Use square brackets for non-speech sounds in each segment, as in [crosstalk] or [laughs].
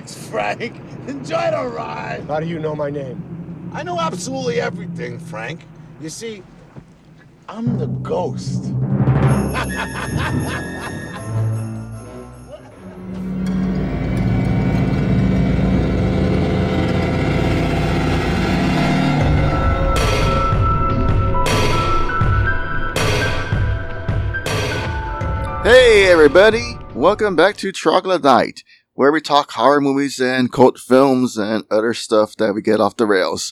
Relax, Frank. Enjoy the ride. How do you know my name? I know absolutely everything, Frank. You see, I'm the ghost. Hey everybody, welcome back to Troglodyte, where we talk horror movies and cult films and other stuff that we get off the rails.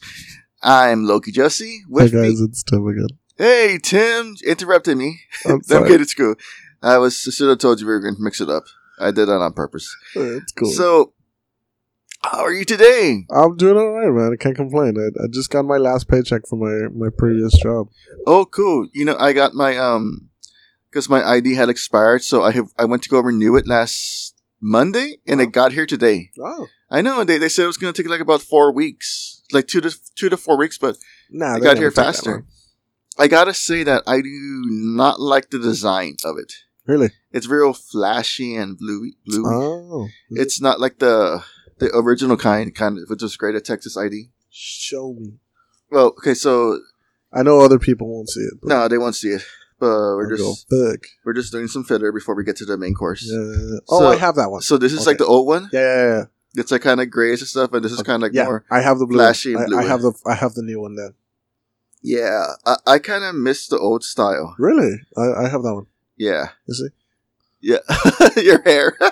I'm Loki Jesse. Hey With guys, me, it's Tim again. hey Tim, interrupted me. I'm I'm. It's cool. I was I should have told you we were going to mix it up. I did that on purpose. It's cool. So, how are you today? I'm doing all right, man. I can't complain. I, I just got my last paycheck from my, my previous job. Oh, cool. You know, I got my um, because my ID had expired, so I have I went to go renew it last Monday, and it got here today. Oh, I know they they said it was going to take like about four weeks, like two to two to four weeks, but nah, I they got here faster. I gotta say that I do not like the design of it. Really? It's real flashy and bluey. bluey. Oh, It's not like the the original kind, kind of, which was great at Texas ID. show me. Well, okay, so I know other people won't see it. But no, they won't see it, but we're just we're just doing some filler before we get to the main course. Yeah. Oh, So- I have that one. So this is Okay. like the old one. Yeah, yeah, yeah. It's like kind of grayish and stuff, and this is kind of like yeah, more. I have the blue. flashy I, blue. I have the I have the new one then. Yeah, I, I kind of miss the old style. Really? I, I have that one. Yeah, You see? yeah, [laughs] your hair. [laughs]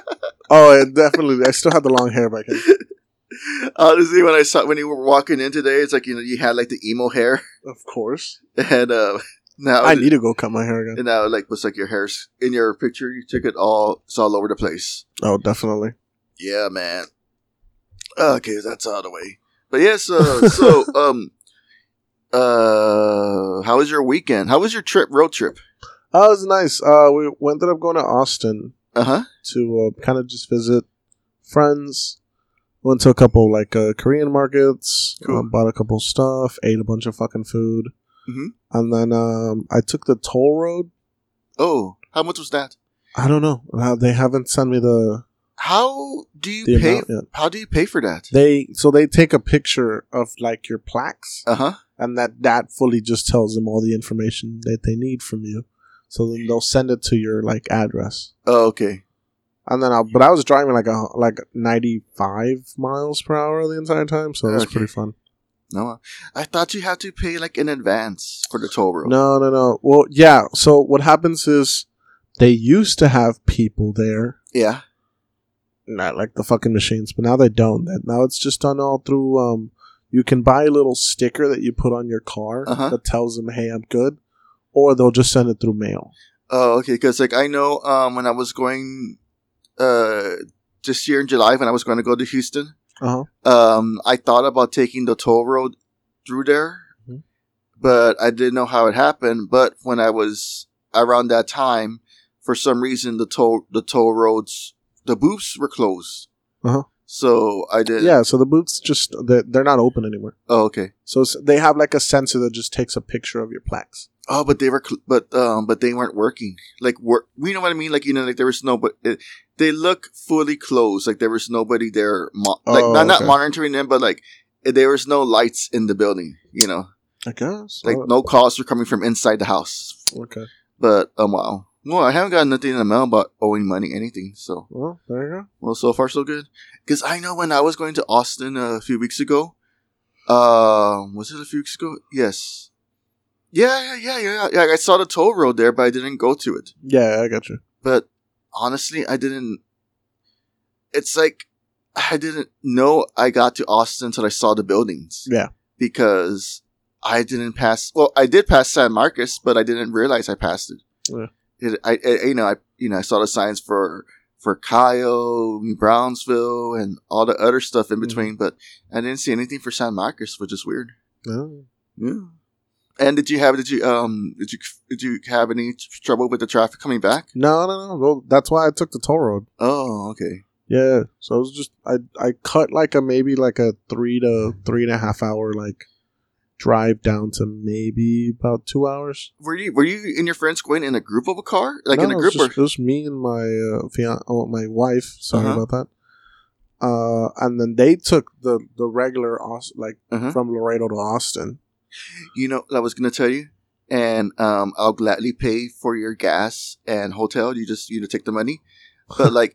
Oh, it definitely. I still have the long hair back then. [laughs] Honestly, when I saw when you were walking in today, it's like you know you had like the emo hair, Of course. and uh now I need to go cut my hair again. and now like looks like your hair's in your picture. You took it all, it's all over the place. Oh, definitely. Yeah, man. Okay, that's out of the way. But yes, uh, so [laughs] um, uh, how was your weekend? How was your trip, road trip? Oh, it was nice. Uh, we ended up going to Austin Uh huh. to uh, kind of just visit friends. Went to a couple like uh, Korean markets. Cool. um, bought a couple stuff. Ate a bunch of fucking food. Mhm. And then um, I took the toll road. Oh, how much was that? I don't know. Uh, they haven't sent me the How do you pay? How do you pay for that? They so they take a picture of like your plaques, Uh huh. and that that fully just tells them all the information that they need from you. So then they'll send it to your like address. Oh, okay. And then, I, but I was driving like a like ninety five miles per hour the entire time, so it was Okay. pretty fun. No, I thought you had to pay like in advance for the toll road. No, no, no. Well, yeah. So what happens is they used to have people there, Yeah. not like the fucking machines, but now they don't. Now it's just done all through. Um, you can buy a little sticker that you put on your car Uh-huh. that tells them, "Hey, I'm good," or they'll just send it through mail. Oh, okay. Because like I know, um, when I was going, uh, this year in July when I was going to go to Houston, Uh huh. um, I thought about taking the toll road through there, Mhm. but I didn't know how it happened. But when I was around that time, for some reason, the toll the toll roads the booths were closed. Uh-huh. So I did. Yeah. So the booths just they're, they're not open anymore. Oh, okay. So they have like a sensor that just takes a picture of your plaques. Oh, but they were, cl- but um, but they weren't working. Like, work. We know what I mean. Like, you know, like there was no, but it, they look fully closed. Like there was nobody there, mo- like Oh, not not okay. monitoring them, but like there was no lights in the building. You know, I guess. like Oh, no calls were coming from inside the house. Okay. But um, wow. Well, I haven't got nothing in the mail about owing money, anything. So, Well, there you go. well, so far so good. Because I know when I was going to Austin a few weeks ago, um, was it a few weeks ago? Yes. Yeah, yeah, yeah, yeah. yeah. I saw the toll road there, but I didn't go to it. Yeah, I got you. But honestly, I didn't. It's like I didn't know I got to Austin until I saw the buildings. Yeah. Because I didn't pass. Well, I did pass San Marcos, but I didn't realize I passed it. Yeah. It, I, you know, I, you know, I saw the signs for for Kyle, Brownsville, and all the other stuff in Mhm. between, but I didn't see anything for San Marcos, which is weird. Oh. Yeah. And did you have did you um did you did you have any trouble with the traffic coming back? No, no, no. Well, that's why I took the toll road. Oh, okay. Yeah. So it was just I I cut like a maybe like a three to three and a half hour like drive down to maybe about two hours. Were you were you and your friends going in a group of a car, like No, in a it was group, just, or it was me and my uh, fian- oh, my wife. Sorry Uh-huh. about that. uh, and then they took the the regular Aus- like Uh-huh. from Laredo to Austin. You know, I was gonna tell you, and um, I'll gladly pay for your gas and hotel. You just you know take the money, but [laughs] like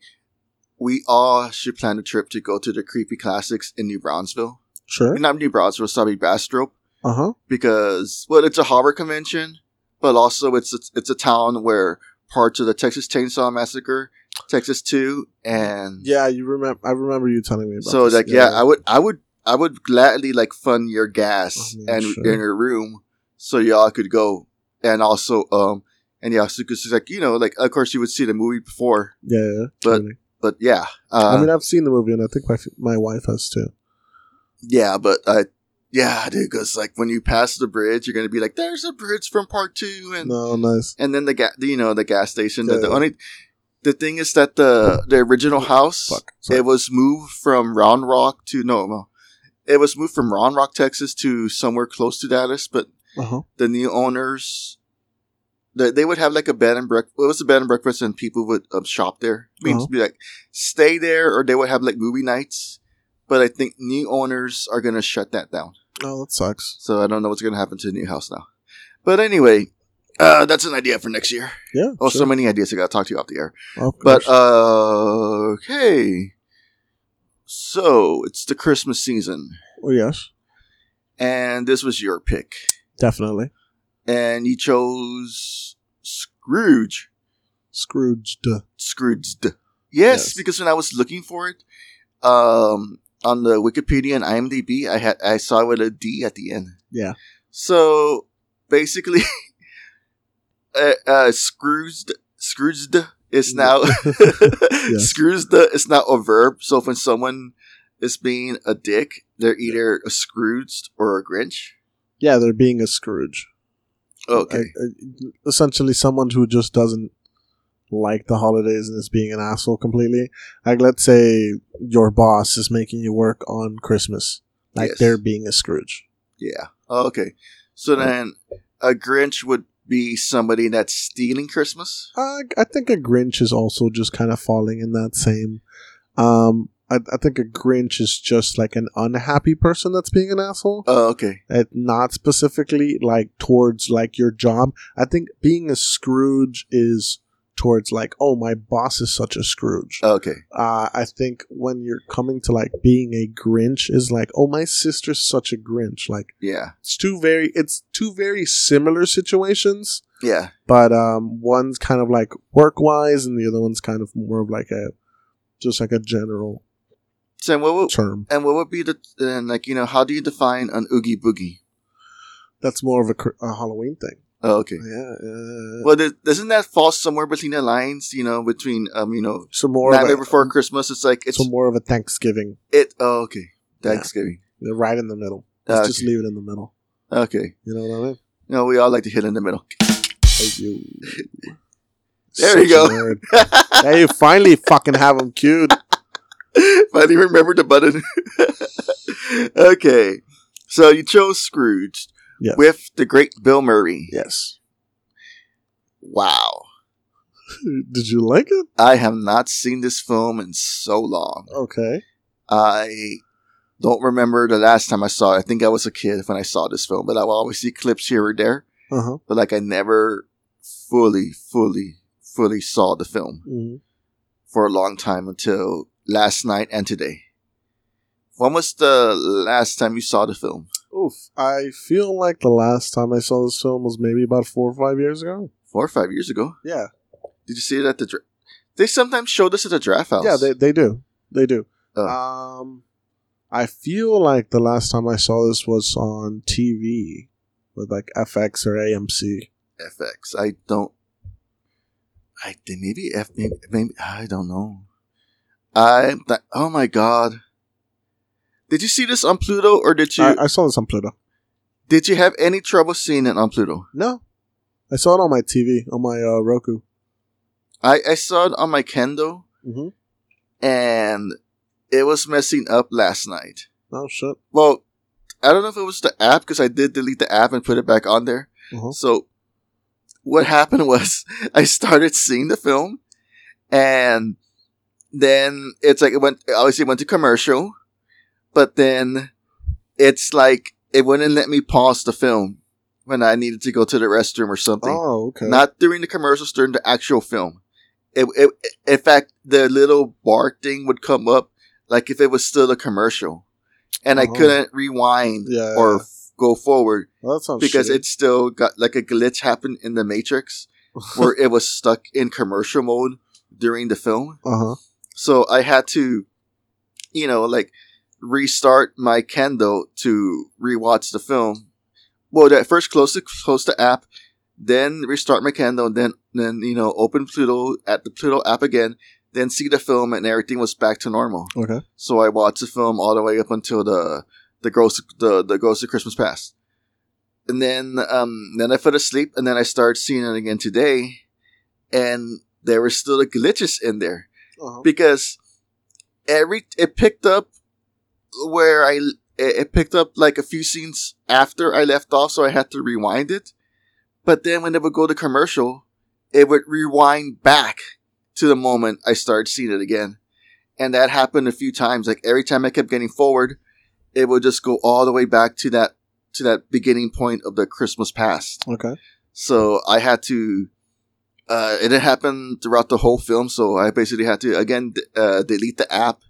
we all should plan a trip to go to the Creepy Classics in New Braunfels. Sure. Not New Braunfels, sorry, Bastrop, Uh huh. because well, it's a horror convention, but also it's it's, it's a town where parts of the Texas Chainsaw Massacre, Texas Two, and Yeah, you remember? I remember you telling me about. so this. like yeah, I would I would I would gladly like fund your gas I mean, and sure. in your room so y'all could go and also um and yeah so because like you know like of course you would see the movie before yeah, yeah, but- totally. but yeah uh, I mean, I've seen the movie, and I think my my wife has too. yeah but I yeah dude because like when you pass the bridge you're gonna be like there's a bridge from part two and No, nice. and then the gas you know the gas station the, the Yeah. only the thing is that the the original house Fuck. It was moved from Round Rock to no, no. It was moved from Round Rock, Texas, to somewhere close to Dallas. But Uh huh. the new owners, the, they would have like a bed and breakfast. It was a bed and breakfast, and people would um, shop there. I mean, Uh-huh. be like stay there, or they would have like movie nights. But I think new owners are gonna shut that down. Oh, that sucks. So I don't know what's gonna happen to the new house now. But anyway, uh, that's an idea for next year. Yeah. Oh, sure. so many ideas I gotta talk to you off the air. But uh okay. So it's the Christmas season. oh, yes, And this was your pick. definitely. And you chose Scrooge. Scrooged. Scrooged. Yes, Yes. because when I was looking for it, um on the Wikipedia and IMDb, I had I saw it with a D at the end. Yeah. So basically [laughs] uh, uh Scrooged Scrooged is now [laughs] [laughs] screws the. It's now a verb. So when someone is being a dick, they're either a Scrooged or a Grinch. Yeah, they're being a Scrooge. Okay. Like, uh, essentially, someone who just doesn't like the holidays and is being an asshole completely. Like, let's say your boss is making you work on Christmas. Like, Yes. they're being a Scrooge. Yeah. Okay. So then a Grinch would be somebody that's stealing Christmas. Uh, I think a Grinch is also just kind of falling in that same. Um, I, I think a Grinch is just like an unhappy person that's being an asshole. Oh, okay. It, not specifically like towards like your job. I think being a Scrooge is towards like, oh, my boss is such a Scrooge. Okay. uh, I think when you're coming to like being a Grinch is like, oh, my sister's such a Grinch. Like Yeah. it's two very, it's two very similar situations, Yeah. but um, one's kind of like work wise, and the other one's kind of more of like a, just like a general So what would, term. and what would be the and like you know how do you define an oogie boogie? That's more of a, a Halloween thing. Oh, okay. Yeah, yeah. Well, does- doesn't that fall somewhere between the lines? You know, between um, you know, so more Nightmare Before Christmas. It's like it's so more of a Thanksgiving. it. Oh, okay. Yeah. Thanksgiving. They're right in the middle. Let's Okay. just leave it in the middle. Okay. You know what I mean? You know, we all like to hit in the middle. Thank you. [laughs] There you go. hey, [laughs] you finally fucking have them queued. Finally remembered the button. [laughs] okay. So you chose Scrooge Yes. with the great Bill Murray. Yes. Wow. [laughs] Did you like it? I have not seen this film in so long. Okay. I don't remember the last time I saw it. I think I was a kid when I saw this film, but I will always see clips here or there. Uh huh. But like I never fully, fully, fully saw the film hmm for a long time until last night and today. When was the last time you saw the film? Oof. I feel like the last time I saw this film was maybe about four or five years ago. Four or five years ago. Yeah. Did you see it at the? Dra- they sometimes show this at the draft house. Yeah, they, they do. They do. Oh. Um, I feel like the last time I saw this was on TV with like FX or AMC. FX. I don't. I think maybe F. Maybe, maybe I don't know. I. Th- oh my god. Did you see this on Pluto, or did you I, I saw this on Pluto. did you have any trouble seeing it on Pluto? No. I saw it on my TV, on my uh, Roku. I I saw it on my Kendo, Mm-hmm. and it was messing up last night. Oh, shit. Well, I don't know if it was the app because I did delete the app and put it back on there. Uh-huh. So what [laughs] happened was I started seeing the film and then it's like it went obviously it went to commercial, but then it's like it wouldn't let me pause the film when I needed to go to the restroom or something. Oh, okay. Not during the commercials, during the actual film. It, it, in fact, the little bar thing would come up like if it was still a commercial, and I Oh. couldn't rewind Yeah, or yeah. f- go forward well, because shitty. it still got like a glitch happened in the Matrix [laughs] where it was stuck in commercial mode during the film. uh huh. So I had to, you know, like restart my Kendo to rewatch the film. Well, that first close the close the app, then restart my and then then you know open Pluto at the Pluto app again, then see the film, and everything was back to normal. Okay. So I watched the film all the way up until the the ghost the the ghost of Christmas past, and then um then I fell asleep, and then I started seeing it again today, and there were still the glitches in there Uh-huh. because every it picked up where I it picked up like a few scenes after I left off, so I had to rewind it. But then when it would go to commercial, it would rewind back to the moment I started seeing it again, and that happened a few times. Like every time I kept getting forward, it would just go all the way back to that to that beginning point of the Christmas past. Okay. So I had to. Uh, it happened throughout the whole film, so I basically had to again d- uh, delete the app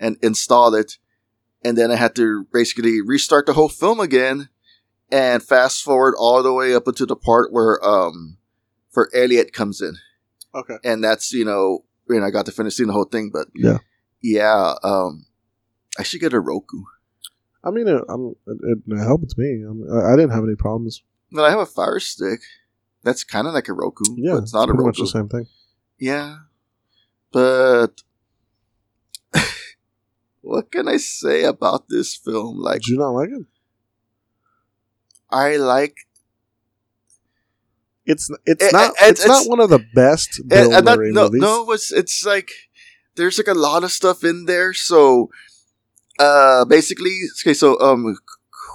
and install it, and then I had to basically restart the whole film again and fast forward all the way up into the part where um, for Elliot comes in, Okay. and that's you know, you know, I got to finish seeing the whole thing, but Yeah. yeah, um, I should get a Roku. I mean, it, I'm, it, it helped me. I'm, I, I didn't have any problems. Well, I have a Fire Stick. That's kind of like a Roku, Yeah, but it's not a Roku. much the same thing. Yeah. But what can I say about this film? Like Did you not like it? I like It's it's It- not it- it's, not one of the best Bill that- Murray no movies. no it's it's like there's like a lot of stuff in there. So uh basically okay, so um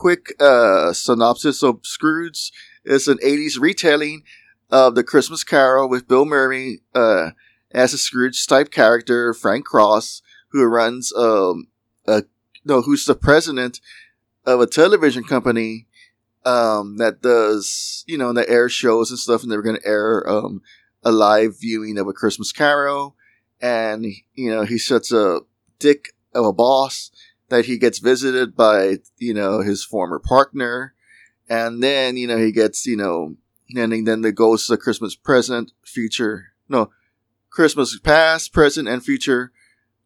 quick uh synopsis. So Scrooge is an eighties retelling of the Christmas Carol with Bill Murray uh as a Scrooge type character, Frank Cross, who runs um a no, who's the president of a television company um that does you know that air shows and stuff and they're gonna air um a live viewing of a Christmas Carol. And you know he's such a dick of a boss that he gets visited by you know his former partner. And then you know he gets you know and then the ghosts of Christmas present future no Christmas past present and future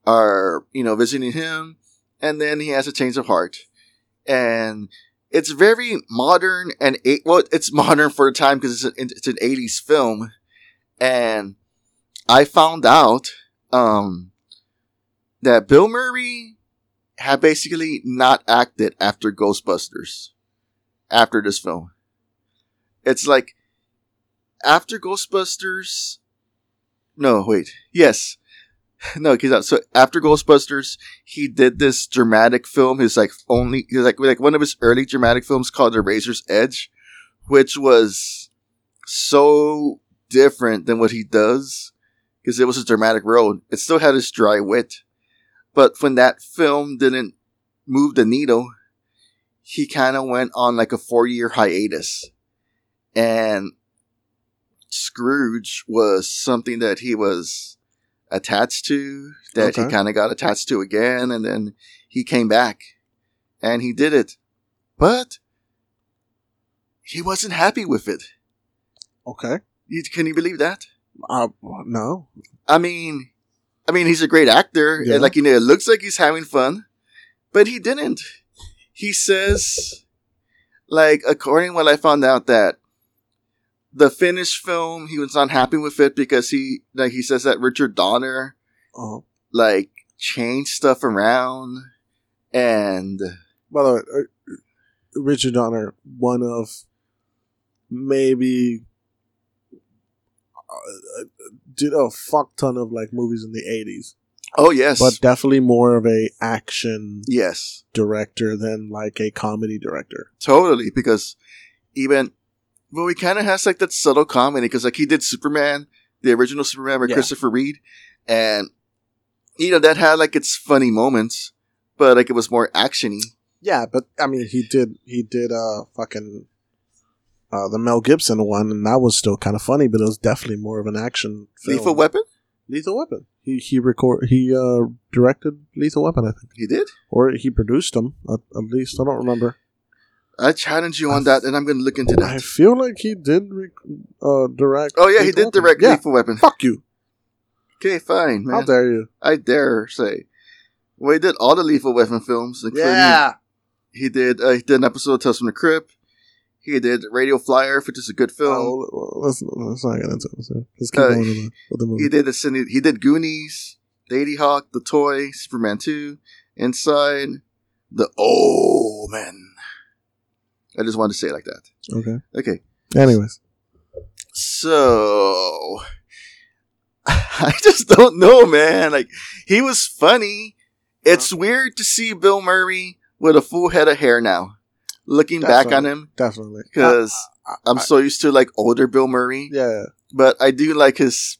are you know visiting him and then he has a change of heart. And it's very modern and eight, well it's [laughs] modern for the time because it's, an it's an 80s film. And i found out um that bill murray had basically not acted after ghostbusters after this film. It's like after ghostbusters no wait yes [laughs] no, because so after Ghostbusters, he did this dramatic film. His like only, his like like one of his early dramatic films called The Razor's Edge, which was so different than what he does because it was a dramatic role. It still had his dry wit, but when that film didn't move the needle, he kind of went on like a four year hiatus, and Scrooge was something that he was attached to that he kind of got attached to again and then he came back and he did it but he wasn't happy with it Okay. You- can you believe that Uh, no. i mean i mean he's a great actor Yeah. and like you know it looks like he's having fun but he didn't he says like according to what i found out that the finished film he was not happy with it because he like he says that richard donner Oh. like changed stuff around and By the way, uh, Richard Donner, one of maybe uh, did a fuck ton of like movies in the eighties, oh yes but definitely more of a action yes director than like a comedy director. totally because even well he kind of has like that subtle comedy because like he did superman the original superman with Yeah. christopher Reeve and you know that had like its funny moments, but like it was more actiony. Yeah, but I mean, he did he did uh fucking uh the Mel Gibson one, and that was still kind of funny, but it was definitely more of an action. Film. Lethal Weapon. Lethal Weapon. He he record he uh directed Lethal Weapon, I think, He did. or he produced them at, at least. I don't remember. I challenge you on that, and I'm going to look into that. I feel like he did rec- uh direct. Oh yeah, he did Weapon. direct Yeah, Lethal Weapon. fuck you. Okay, fine, How dare you? I dare say. Well, he did all the Lethal Weapon films. including- yeah. He did. Uh, he did an episode of Tales from the Crypt. He did Radio Flyer, which is a good film. Oh, well, let's let's not get into it. So Let's keep Uh, going with the, with the movie. He did the Cindy, He did Goonies, Ladyhawke, The Toy, Superman Two, Inside, The Omen. I just wanted to say it like that. okay. Okay, Anyways, so [laughs] I just don't know, man. Like he was funny. It's uh-huh. weird to see Bill Murray with a full head of hair now. Looking back on him, definitely because I- I'm so used to like older Bill Murray, yeah. but I do like his.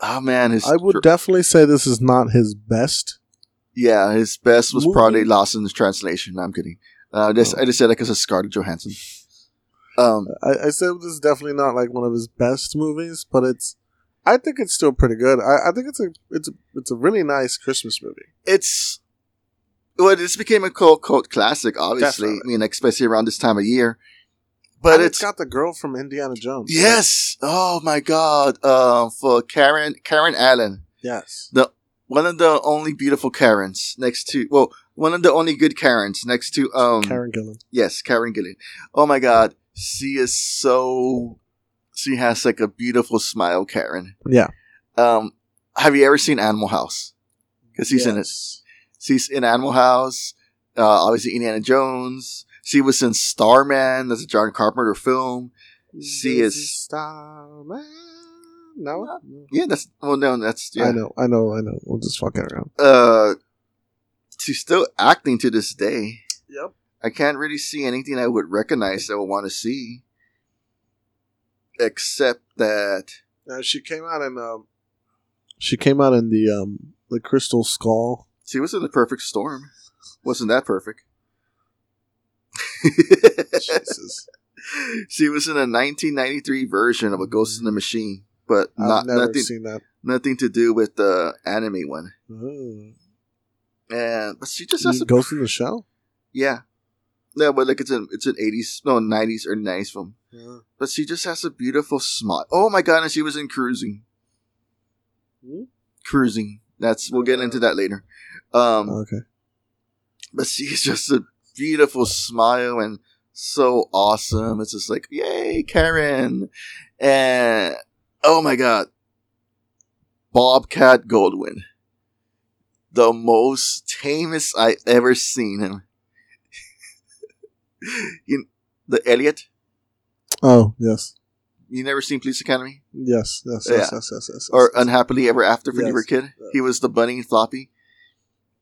Oh man, his I would definitely say this is not his best. Yeah, his best was Movie? probably lost in the translation. No, I'm kidding. Uh, just, Oh. I just said that because of Scarlett Johansson. Um, I, I said this is definitely not like one of his best movies, but it's. I think it's still pretty good. I, I think it's a it's a it's a really nice Christmas movie. it's well, this became a cult cult classic. Obviously, Definitely. I mean, especially around this time of year. But it's, it's got the girl from Indiana Jones. yes. Oh my God. Uh, for Karen Karen Allen, Yes. One of the only beautiful Karens next to well, one of the only good Karens next to um Karen Gillan. Yes, Karen Gillan. Oh my god, she is so. She has like a beautiful smile, Karen. Yeah. Um, have you ever seen Animal House? Because she's in it. Yes. She's in Animal House. Uh, obviously Indiana Jones. She was in Starman. That's a John Carpenter film. She This is- Starman. No, Yeah, that's well, no, that's yeah. I know, I know, I know. We'll just fucking around. Uh, she's still acting to this day. Yep. I can't really see anything I would recognize that I would want to see, except that Uh, she came out in um. She came out in the um the Crystal Skull. She was in the perfect storm. Wasn't that perfect? Jesus, [laughs] she was in a 1993 version of a Ghost in the Machine, but I've not nothing seen that. nothing to do with the anime one. Oh. And but she just has a Ghost in the Shell. yeah, no, but like it's an it's an 80s no 90s or 90s film. Yeah. But she just has a beautiful smile. Oh my god! And she was in Cruising. Hmm? Cruising. That's we'll get into that later. Um, Okay. but she's just a beautiful smile and so awesome. It's just like, yay, Karen. And oh my god. Bobcat Goldwyn. The most tamest I ever seen him. [laughs] you, the Elliot? Oh yes, You never seen Police Academy? yes, yes, Yeah. yes, yes, yes, yes. Or yes. Unhappily Ever After when you were a kid? He was the bunny and floppy.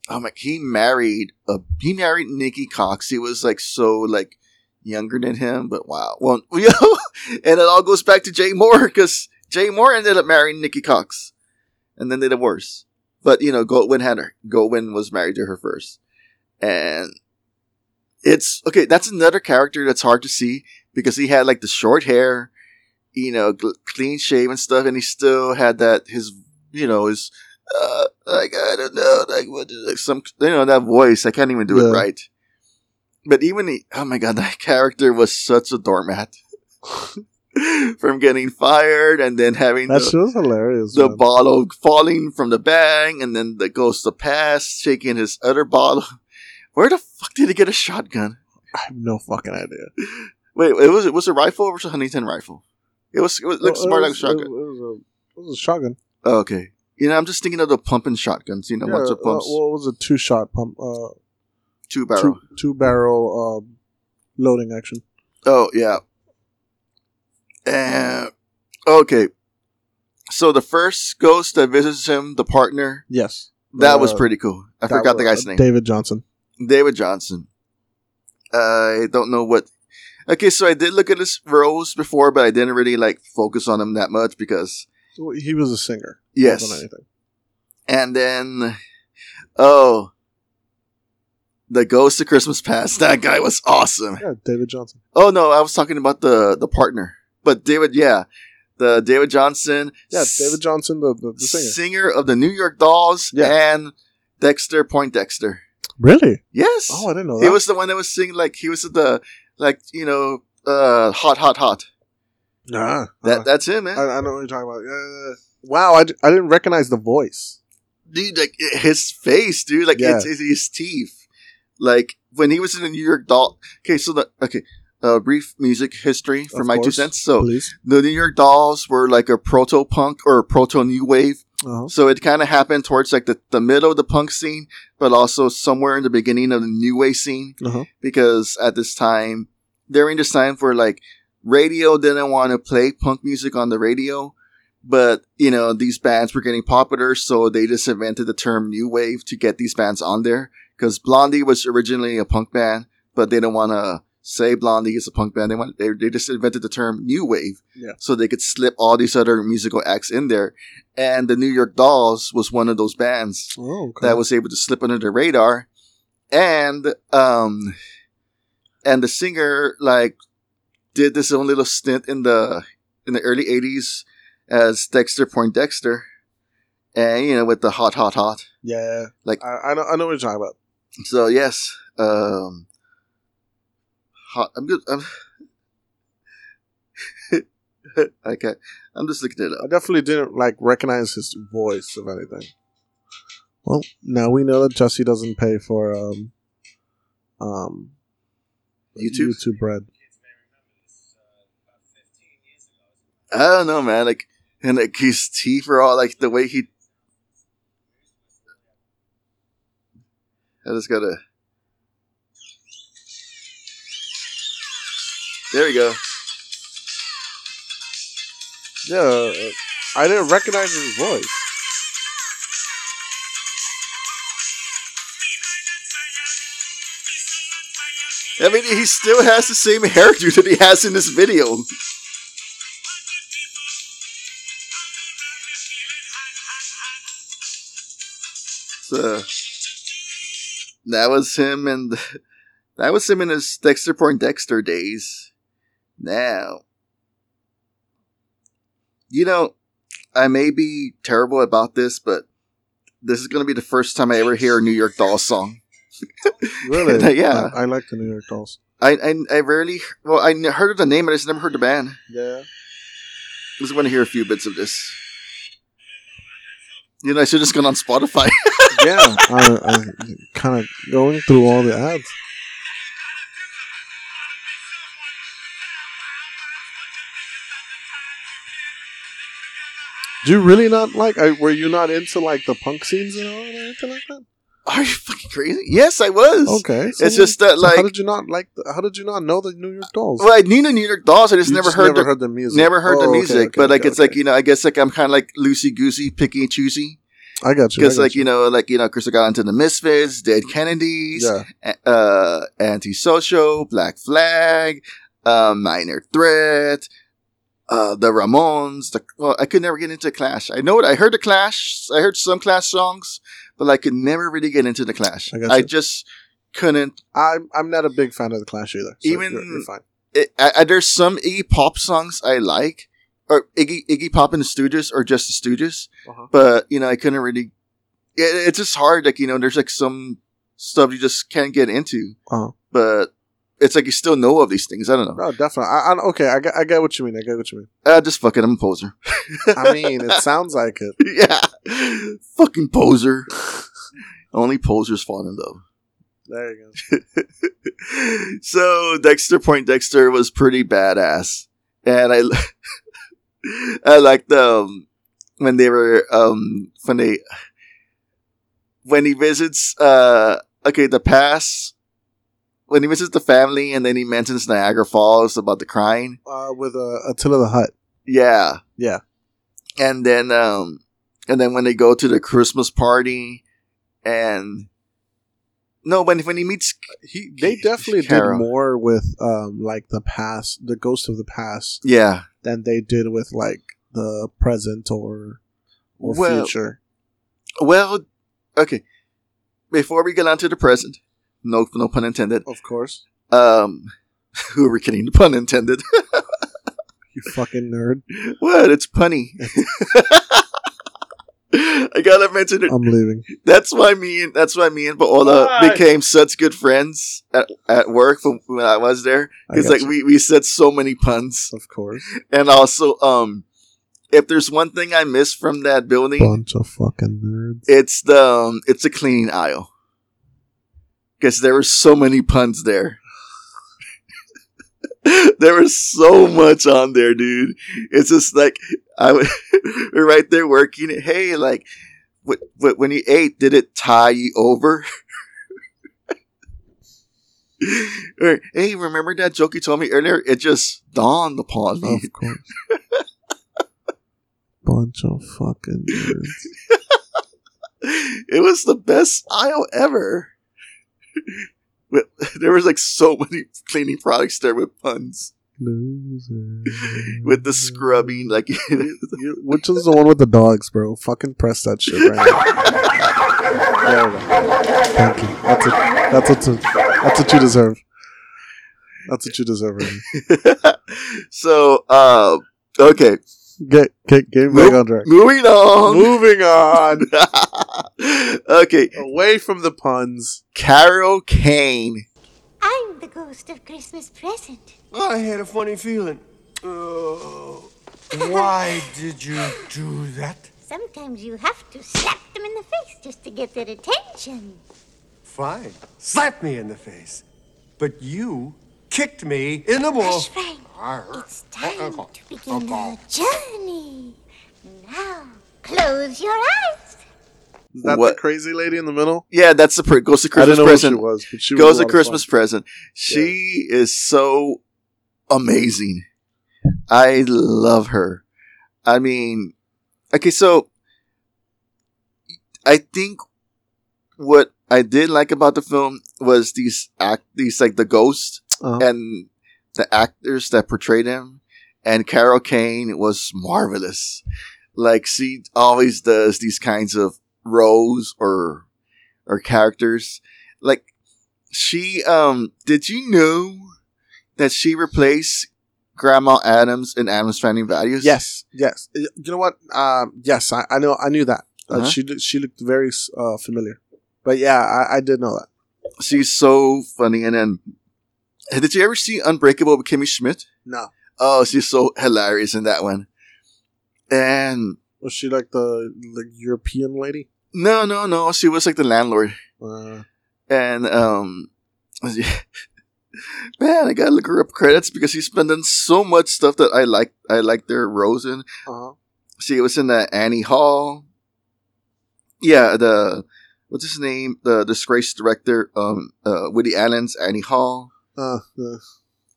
Oh my! He married a he married Nikki Cox. He was like so like younger than him, but wow. Well, [laughs] you know, and it all goes back to Jay Mohr because Jay Mohr ended up marrying Nikki Cox, and then they divorced. But you know, Goldwyn had her. Goldwyn was married to her first, and it's okay. That's another character that's hard to see because he had like the short hair, you know, gl- clean shaven stuff, and he still had that his you know his uh, like I don't know, like what, like some you know that voice. I can't even do it right. But even the oh my god, that character was such a doormat. [laughs] [laughs] From getting fired and then having that the, was hilarious. the man. bottle falling from the bag, and then the ghost of past shaking his other bottle. [laughs] Where the fuck did he get a shotgun? I have no fucking idea. Wait, it was it was a rifle or was it a Huntington rifle? It was it, was, it looked Well, more it like a shotgun. It, was a, it was a shotgun. Oh, okay, you know I'm just thinking of the pumping shotguns. You know, once uh, it pumps well, it was a two shot pump, uh, two barrel. two two barrel um, loading action. Oh yeah. And okay, so the first ghost that visits him, the partner, Yes, that was Uh, pretty cool. I forgot the was- guy's name. David Johansen. David Johansen. I don't know what. Okay, so I did look at his roles before, but I didn't really like focus on him that much because He was a singer. yes. And then, oh, the Ghost of Christmas Past. [laughs] That guy was awesome. Yeah, David Johansen. Oh no, I was talking about the the partner, but David, yeah, the David Johansen, Yeah, David Johansen, the, the, the singer. singer of the New York Dolls, Yeah. and Dexter Poindexter. Really? Yes, Oh, I didn't know he that. was the one that was singing like he was the like you know uh hot hot hot. Nah. That uh, that's him, man. I, I know what you're talking about. Yeah. wow, I, d- I didn't recognize the voice. dude, like his face, dude, like Yeah. it's, it's his teeth. Like when he was in the New York Doll. Okay, so the okay, uh, brief music history for Of my two cents. So Please. the New York Dolls were like a proto punk or proto new wave. Uh-huh. So it kind of happened towards like the, the middle of the punk scene, but also somewhere in the beginning of the new wave scene. Uh-huh. Because at this time, during this time where like radio didn't want to play punk music on the radio, but you know, these bands were getting popular. So they just invented the term new wave to get these bands on there. Cause Blondie was originally a punk band, but they don't want to say Blondie is a punk band. They want, they, they just invented the term new wave. Yeah. So they could slip all these other musical acts in there. And the New York Dolls was one of those bands Oh, okay. that was able to slip under the radar. And, um, and the singer, like, did this own little stint in the, in the early 80s as Dexter Poindexter. And, you know, with the hot, hot, hot. yeah. like- I, I know I know what you're talking about. So, yes, um, hot, I'm good. I'm, [laughs] okay. I'm just looking at it I definitely didn't like recognize his voice of anything. Well, now we know that Jesse doesn't pay for um um YouTube? YouTube Red. I don't know, man. Like, and like his teeth are all like the way he. I just gotta. There we go. Yeah, I didn't recognize his voice. I mean, he still has the same hairdo that he has in this video. So that was him, and that was him in his Dexter Poindexter days. Now, you know, I may be terrible about this, but this is going to be the first time I ever hear a New York Dolls song. [laughs] Really? Yeah. I, I like the New York Dolls. I, I I rarely well I heard of the name, but I just never heard the band. Yeah. I just want to hear a few bits of this. You know, I should have just gone on Spotify. [laughs] Yeah. I, I kind of going through all the ads. Do you really not like? I, were you not into like the punk scenes and all or anything like that? Are you fucking crazy? Yes, I was. Okay, It's just that, so how like- did you not like? The, how did you not know the New York Dolls? Well, I knew the New York Dolls. I just You never heard never the, heard the music. never heard Oh, the music. okay, but like, okay, it's like you know, I guess like I'm kind of like loosey goosey, picky and choosy. I got you. Because like you know, like you know, Chris got into the Misfits, Dead Kennedys, yeah, uh, Antisocial, Black Flag, uh, Minor Threat, uh, the Ramones. The, well, I could never get into Clash. I know it. I heard the Clash. I heard some Clash songs, but I could never really get into the Clash. I I just couldn't. I'm I'm not a big fan of the Clash either. So Even- you're, you're fine. It, I, there's some Iggy Pop songs I like, or Iggy Iggy Pop and the Stooges, or just the Stooges. Uh-huh. But you know, I couldn't really. It, it's just hard. Like you know, there's like some stuff you just can't get into. Uh-huh. But it's like you still know of these things. I don't know. No, definitely. I, I, okay, I get, I get what you mean. I get what you mean. Uh, just fuck it. I'm a poser. I mean, it sounds like it. [laughs] yeah, fucking poser. Only posers fall in love. There you go. [laughs] so Dexter Poindexter was pretty badass, and I [laughs] I liked um when they were um when they when he visits uh okay the past when he visits the family and then he mentions Niagara Falls about the crying Uh, with uh, Attila the Hut. yeah Yeah. and then um and then when they go to the Christmas party and no when when he meets He they definitely Carol. did more with um like the past, the ghost of the past, yeah than they did with like the present or or Well, future. Well, okay. Before we get on to the present, no, no pun intended. Of course. Um, [laughs] who are we kidding? Pun intended. [laughs] You fucking nerd. what? It's punny. [laughs] I gotta mention it. I'm leaving. That's why me and that's why me and Paola Why? became such good friends at, at work from when I was there. I Because like you. we, we said so many puns, Of course. and also um, if there's one thing I miss from that building, Bunch of fucking nerds. it's the um, it's a cleaning aisle. Because there were so many puns there. [laughs] there was so much on there, dude. It's just like I w- [laughs] we're right there working. it. Hey, like, what, what, when you ate, did it tie you over? [laughs] or, hey, remember that joke you told me earlier? It just dawned upon me. Of course. Bunch of fucking nerds. it was the best aisle ever. [laughs] There was like so many cleaning products there with puns, Loser. with the scrubbing, like [laughs] which is the one with the dogs, bro? Fucking press that shit right now. There we go. Thank you. That's it. That's what. That's what you deserve. That's what you deserve. Randy. [laughs] so, uh, okay, Get get get back on track. moving on. Moving [laughs] on. okay, Away from the puns. Carol Kane. I'm the ghost of Christmas present. I had a funny feeling. Oh. Why [laughs] did you do that? Sometimes you have to slap them in the face just to get their attention. Fine. Slap me in the face. But you kicked me in the wall. Hush, Frank. It's time to begin our journey. Now, close your eyes. Is that What? the crazy lady in the middle? Yeah, that's the pre- goes to I Christmas didn't know present. who she was, but she was goes a a of Christmas fun. present. She is so amazing. I love her. I mean, okay, so I think what I did like about the film was these act, these like the ghosts Uh-huh. and the actors that portrayed him. And Carol Kane was marvelous. Like she always does these kinds of roles or or characters. Like she um did you know that she replaced Grandma Addams in Addams Family Values? Yes, yes. You know what? Um, yes, I, I know. I knew that. Uh, Uh-huh. She she looked very uh, familiar. But yeah, I, I did know that. She's so funny. And then did you ever see Unbreakable with Kimmy Schmidt? No, Oh, she's so hilarious in that one. And was she like the like European lady? no, no, no, she was like the landlord. Uh, And um [laughs] Man, I gotta look her up credits because she's been done so much stuff that I like I like their roles in. uh-huh. She was in the Annie Hall. Yeah, the what's his name? The disgraced director, um uh Woody Allen's Annie Hall. Uh, uh,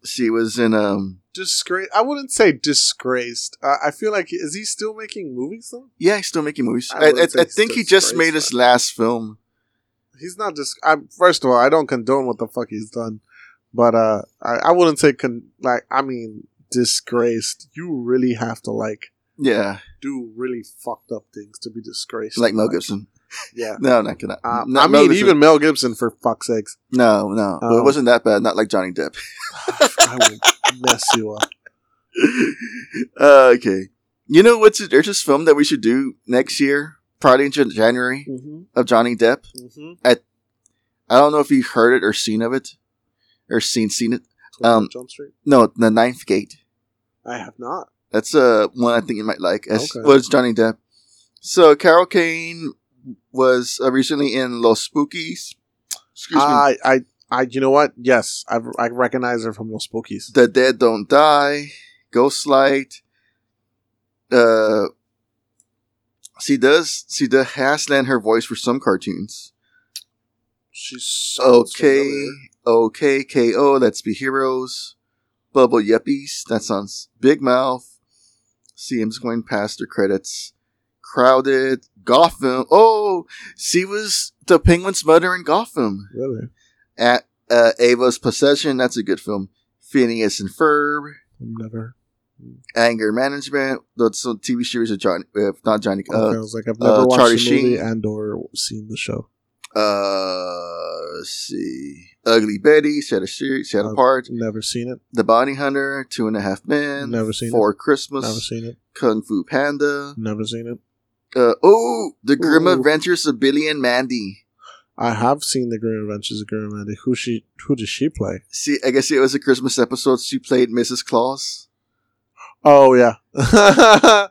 She was in um disgrace. I wouldn't say disgraced. Uh, I feel like is he still making movies though? yeah, he's still making movies. I I, I, I think he just made his last film. He's not just. I first of all, I don't condone what the fuck he's done, but uh, I, I wouldn't say con like. I mean, disgraced. You really have to like Yeah, do really fucked up things to be disgraced. like Mel Gibson. Yeah. No, not gonna. Um, not I Mel mean, Gibson. even Mel Gibson, for fuck's sakes, no, no, Well, it Um, wasn't that bad. Not like Johnny Depp. I will mess you up. [laughs] uh, okay. You know what's there's this film that we should do next year, probably in January Mm-hmm. of Johnny Depp. Mm-hmm. I don't know if you've heard it or seen of it, or seen seen it. Um, Jump Street. No, The Ninth Gate. I have not. That's uh one I think you might like. As Okay. was Johnny Depp. So Carol Kane was uh, recently in Los Espookys. Excuse me. I, I. You know what? Yes, I, I recognize her from Los Espookys. The Dead Don't Die, Ghostlight. Uh, she does. She does has lent her voice for some cartoons. She's so Okay, okay, KO. Let's be heroes. Bubble Guppies. That sounds Big Mouth. See, I'm just going past her credits. Crowded. Gotham. Oh, she was the Penguin's mother in Gotham. Really? At uh, Ava's Possession. That's a good film. Phineas and Ferb. Never, Anger Management. That's some TV series of Johnny, with not Johnny. Okay, I Uh, was like, I've never uh, watched Charlie the movie Sheen. and or seen the show. uh, let's see, Ugly Betty, a series, set Uh, Apart, Never seen it. The Bounty Hunter, Two and a Half Men, Never seen it. For Christmas, Never seen it. Kung Fu Panda. Never seen it. Uh, oh, The Grim Ooh. Adventures of Billy and Mandy. I have seen the Grim Adventures of Grim and Mandy. Who she? Who does she play? See, I guess it was a Christmas episode. She played Mrs. Claus. Oh yeah, [laughs] I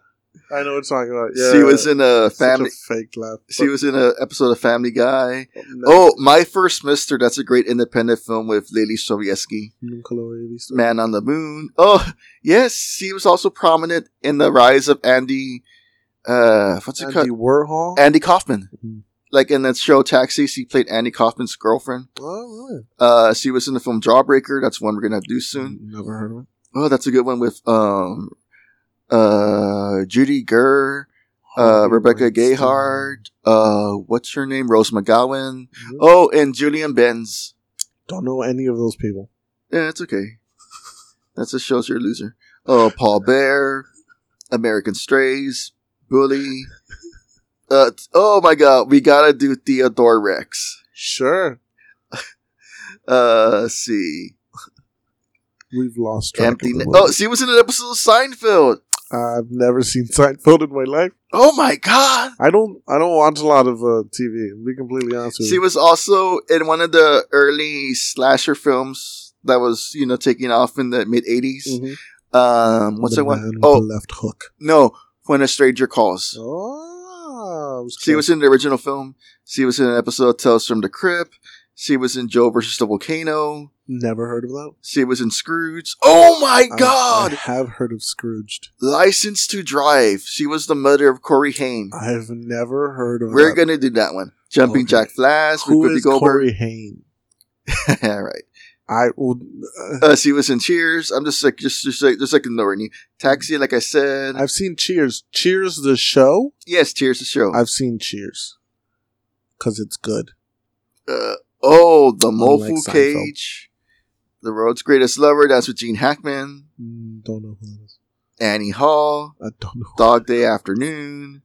know what you're talking about. Yeah, She was in a family. a fake laugh. She was in an episode of Family Guy. But- Oh, My First Mister. That's a great independent film with Leelee Sobieski. Nunca lo he visto. Man on the Moon. Oh, yes. She was also prominent in the rise of Andy. Uh, what's it called? Andy? Warhol. Andy Kaufman. Mhm. Like in that show Taxi, she played Andy Kaufman's girlfriend. oh, really? Uh, she was in the film Jawbreaker. That's one we're gonna do soon. Never heard of it. Oh, that's a good one with um, uh, Judy Greer, uh, Rebecca. Gayheart. Uh, what's her name? Rose McGowan. Mhm. Oh, and Julie Benz. Don't know any of those people. Yeah, it's okay. That's a shows you're a loser. Oh, Paul Bear, American Strays, Bully. Uh, oh my God, we gotta do Theodore Rex. Sure, [laughs] Uh, let's see, we've lost track. empty. Ne- oh, she was in an episode of Seinfeld. I've never seen Seinfeld in my life. Oh my God, I don't. I don't watch a lot of uh, TV. To be completely honest with she was also in one of the early slasher films that was you know taking off in the mid '80s. Mhm. Um, what's the that one? Oh the left hook. no, When a Stranger Calls. Oh, was She was in the original film. She was in an episode of Tales from the Crypt. She was in Joe versus the Volcano. never heard of that. She was in Scrooge. Oh my I- god! I, have heard of Scrooged. License to Drive. She was the mother of Corey Haim. I've never heard of. We're that. gonna do that one. Jumping Okay. Jack Flash Whoopi Goldberg. Corey Haim? [laughs] All right. I would. Uh, Uh, she was in Cheers. I'm just like just just like just like ignoring you. Taxi, like I said. I've seen Cheers. Cheers the show. yes, Cheers the show. I've seen Cheers because it's good. uh, oh, the Mofu Seinfeld. Cage. The World's Greatest Lover. That's with Gene Hackman. Mm, don't know who that is. Annie Hall. I don't know. Dog Day Afternoon.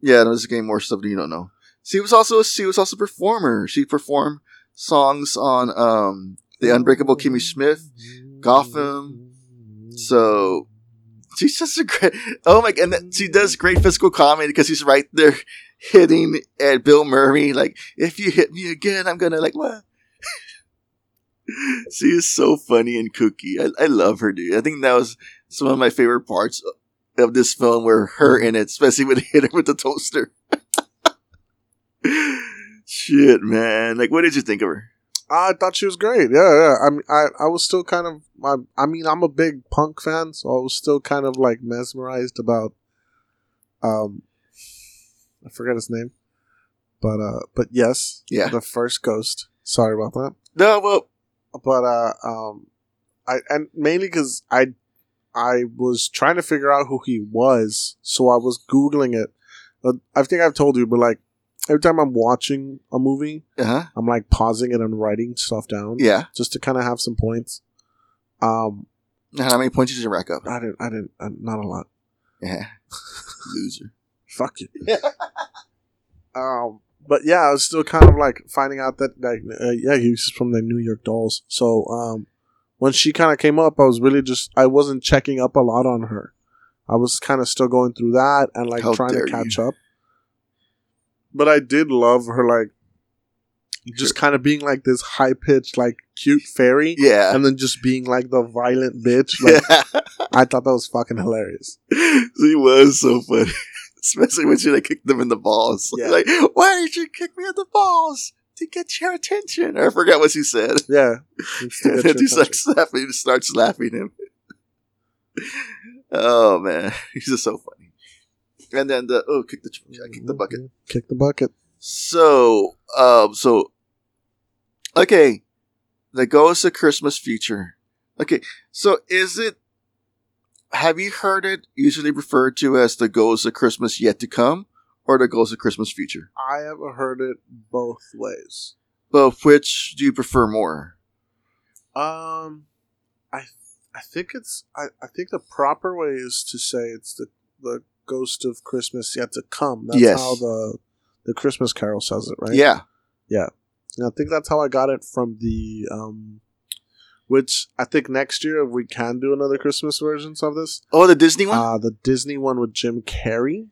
Yeah, there's getting more stuff that you don't know. She was also she was also a performer. She performed songs on um The Unbreakable Kimmy Schmidt, Gotham. So she's just a great. Oh my god! And she does great physical comedy because she's right there hitting at Bill Murray. Like, if you hit me again, I'm gonna like what? [laughs] she is so funny and kooky. I, I love her, dude. I think that was some of my favorite parts of this film were her in it, especially when they hit her with the toaster. [laughs] Shit, man. Like, what did you think of her? I thought she was great. Yeah, yeah. I mean, I, I was still kind of. I, I mean, I'm a big punk fan, so I was still kind of like mesmerized about. Um, I forget his name, but uh, but yes, Yeah. the first ghost. Sorry about that. No, well, but uh um i and mainly because i i was trying to figure out who he was so i was googling it Uh, i think i've told you but like every time i'm watching a movie uh huh. i'm like pausing it and writing stuff down Yeah. just to kind of have some points um How many points did you rack up? i didn't i didn't uh, not a lot Yeah. [laughs] Loser. fuck you [laughs] um but yeah i was still kind of like finding out that like uh, yeah he was from the new york dolls so um when she kind of came up i was really just i wasn't checking up a lot on her i was kind of still going through that and like How trying to catch up but i did love her like just kind of being like this high pitched like cute fairy Yeah. and then just being like the violent bitch like [laughs] i thought that was fucking hilarious she was so funny. [laughs] Especially when she like kicked them in the balls. Yeah. Like, why did you kick me in the balls? To get your attention. Or I forgot what she said. yeah [laughs] and then like attention. slapping starts slapping him. oh man. He's just so funny. And then the oh kick the kick the bucket. kick the bucket So um so Okay. The Ghost of Christmas future Okay, so is it have you heard it usually referred to as the Ghost of Christmas Yet to Come or the Ghost of Christmas Future? I have heard it both ways. But which do you prefer more? Um, I I think it's. I, I think the proper way is to say it's the the ghost of Christmas yet to come. That's Yes. how the the Christmas Carol says it, right? Yeah. Yeah. And I think that's how I got it from the um, which I think next year we can do another Christmas versions of this. Oh, the Disney one. Uh the Disney one with Jim Carrey.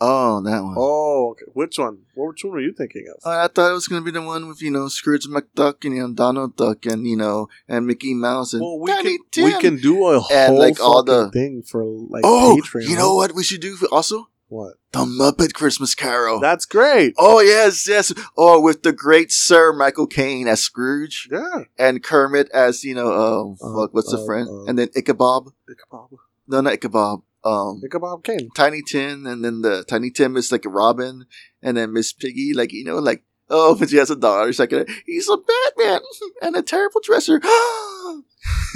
Oh, that one. Oh, okay. which one? Which one were you thinking of? Uh, I thought it was gonna be the one with you know Scrooge McDuck and you know Donald Duck and you know and Mickey Mouse and well, we Tiny can we can do a And, whole like, all the- thing for like Oh, Patreon. you know what we should do for- also? What? The Muppet Christmas Carol. That's great. oh yes, yes. Oh, with the great Sir Michael Caine as Scrooge Yeah. and Kermit as you know, um, Uh, fuck, what's the uh, friend? uh, and then Ichabod. Ichabod. No, not Ichabod. Um, Ichabod Kane. Tiny Tim, and then the Tiny Tim is like Robin, and then Miss Piggy, like you know, like oh, [laughs] but she has a daughter. She's like, he's a Batman [laughs] and a terrible dresser. [gasps]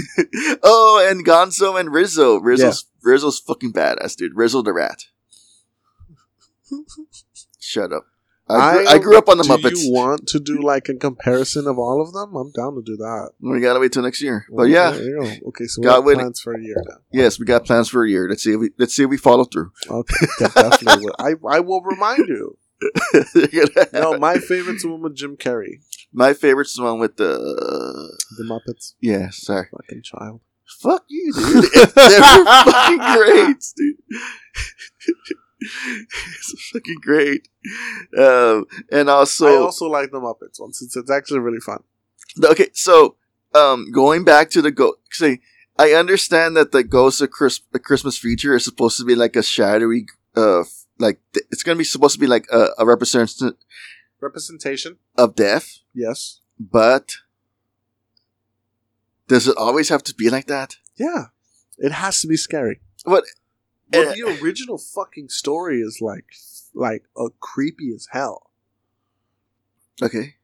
[laughs] oh, and Gonzo and Rizzo. Rizzo's Rizzo's fucking badass, dude. Rizzo the Rat. Shut up. I, grew, I grew up on the Muppets. do Muppets. you want to do like a comparison of all of them? I'm down to do that. we gotta wait till next year. But yeah, go. Okay, so we Got plans for a year now. yes, we got plans for a year. Let's see if we let's see if we follow through. Okay, definitely. will. I I will remind you. [laughs] No, my favorite's the one with Jim Carrey, my favorite's the one with the the Muppets. yeah. Sorry. Fucking child. Fuck you, dude. [laughs] They're fucking [laughs] great, dude. [laughs] it's fucking great. Um, and also, I also like the Muppets ones. It's, it's actually really fun. okay, so um, going back to the go, say, I understand that the Ghost of Chris, the Christmas feature is supposed to be like a shadowy, uh, like th- it's gonna be supposed to be like a, a representation Representation, of death, yes. but does it always have to be like that? Yeah, it has to be scary. What? Eh, the original fucking story is like like uh, creepy as hell. Okay.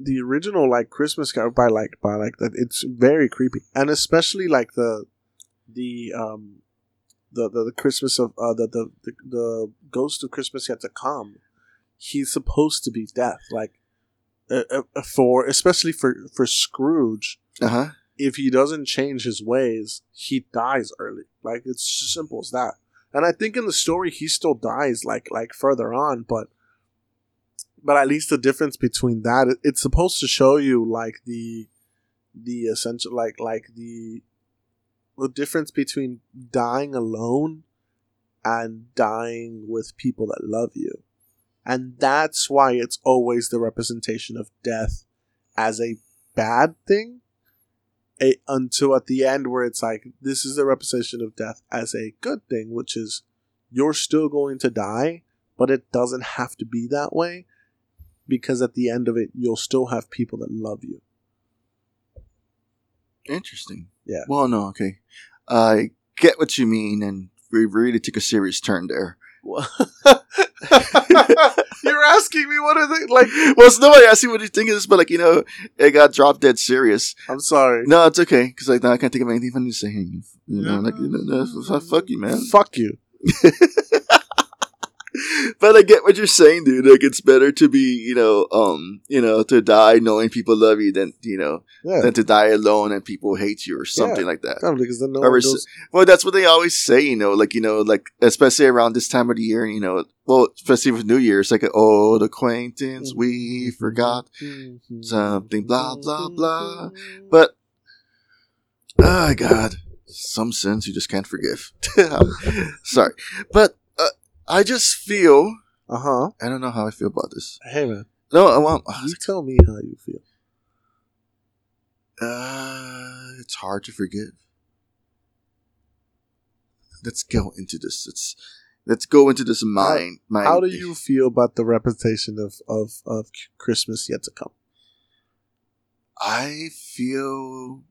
the original like Christmas Carol by like by like that it's very creepy and especially like the the um the the, the Christmas of uh the, the the the ghost of Christmas yet to come he's supposed to be death like uh, uh, for especially for for Scrooge Uh huh. if he doesn't change his ways he dies early like it's as simple as that and I think in the story he still dies like like further on but but at least the difference between that it- it's supposed to show you like the the essential like like the the difference between dying alone and dying with people that love you. And that's why it's always the representation of death as a bad thing a, until at the end where it's like this is the representation of death as a good thing which is you're still going to die but it doesn't have to be that way because at the end of it you'll still have people that love you Interesting. Yeah. Well, no, okay. I get what you mean, and we really took a serious turn there. [laughs] you're asking me what are they like well, it's nobody asked you what you think of this, but like you know, it got dropped dead serious. i'm sorry No, it's okay because like now I can't think of anything funny to say. You know, like you know, no, fuck you, man. fuck you [laughs] but I get what you're saying, dude. Like it's better to be, you know, um, you know, to die knowing people love you than you know yeah than to die alone and people hate you or something Yeah. like that. Because then no Or is- Well, that's what they always say, you know, like, you know, like, especially around this time of the year, you know, well, especially with New Year's, like, old acquaintance, we mm-hmm. forgot mm-hmm. something, blah, blah, blah. Mm-hmm. But, oh, God, some sins you just can't forgive. [laughs] Sorry. But, I just feel, uh-huh I don't know how I feel about this. hey man No, I want, you tell me how you feel uh, it's hard to forgive. Let's go into this. Let's, let's go into this mind. mind how do you feel about the representation of of of christmas yet to come I feel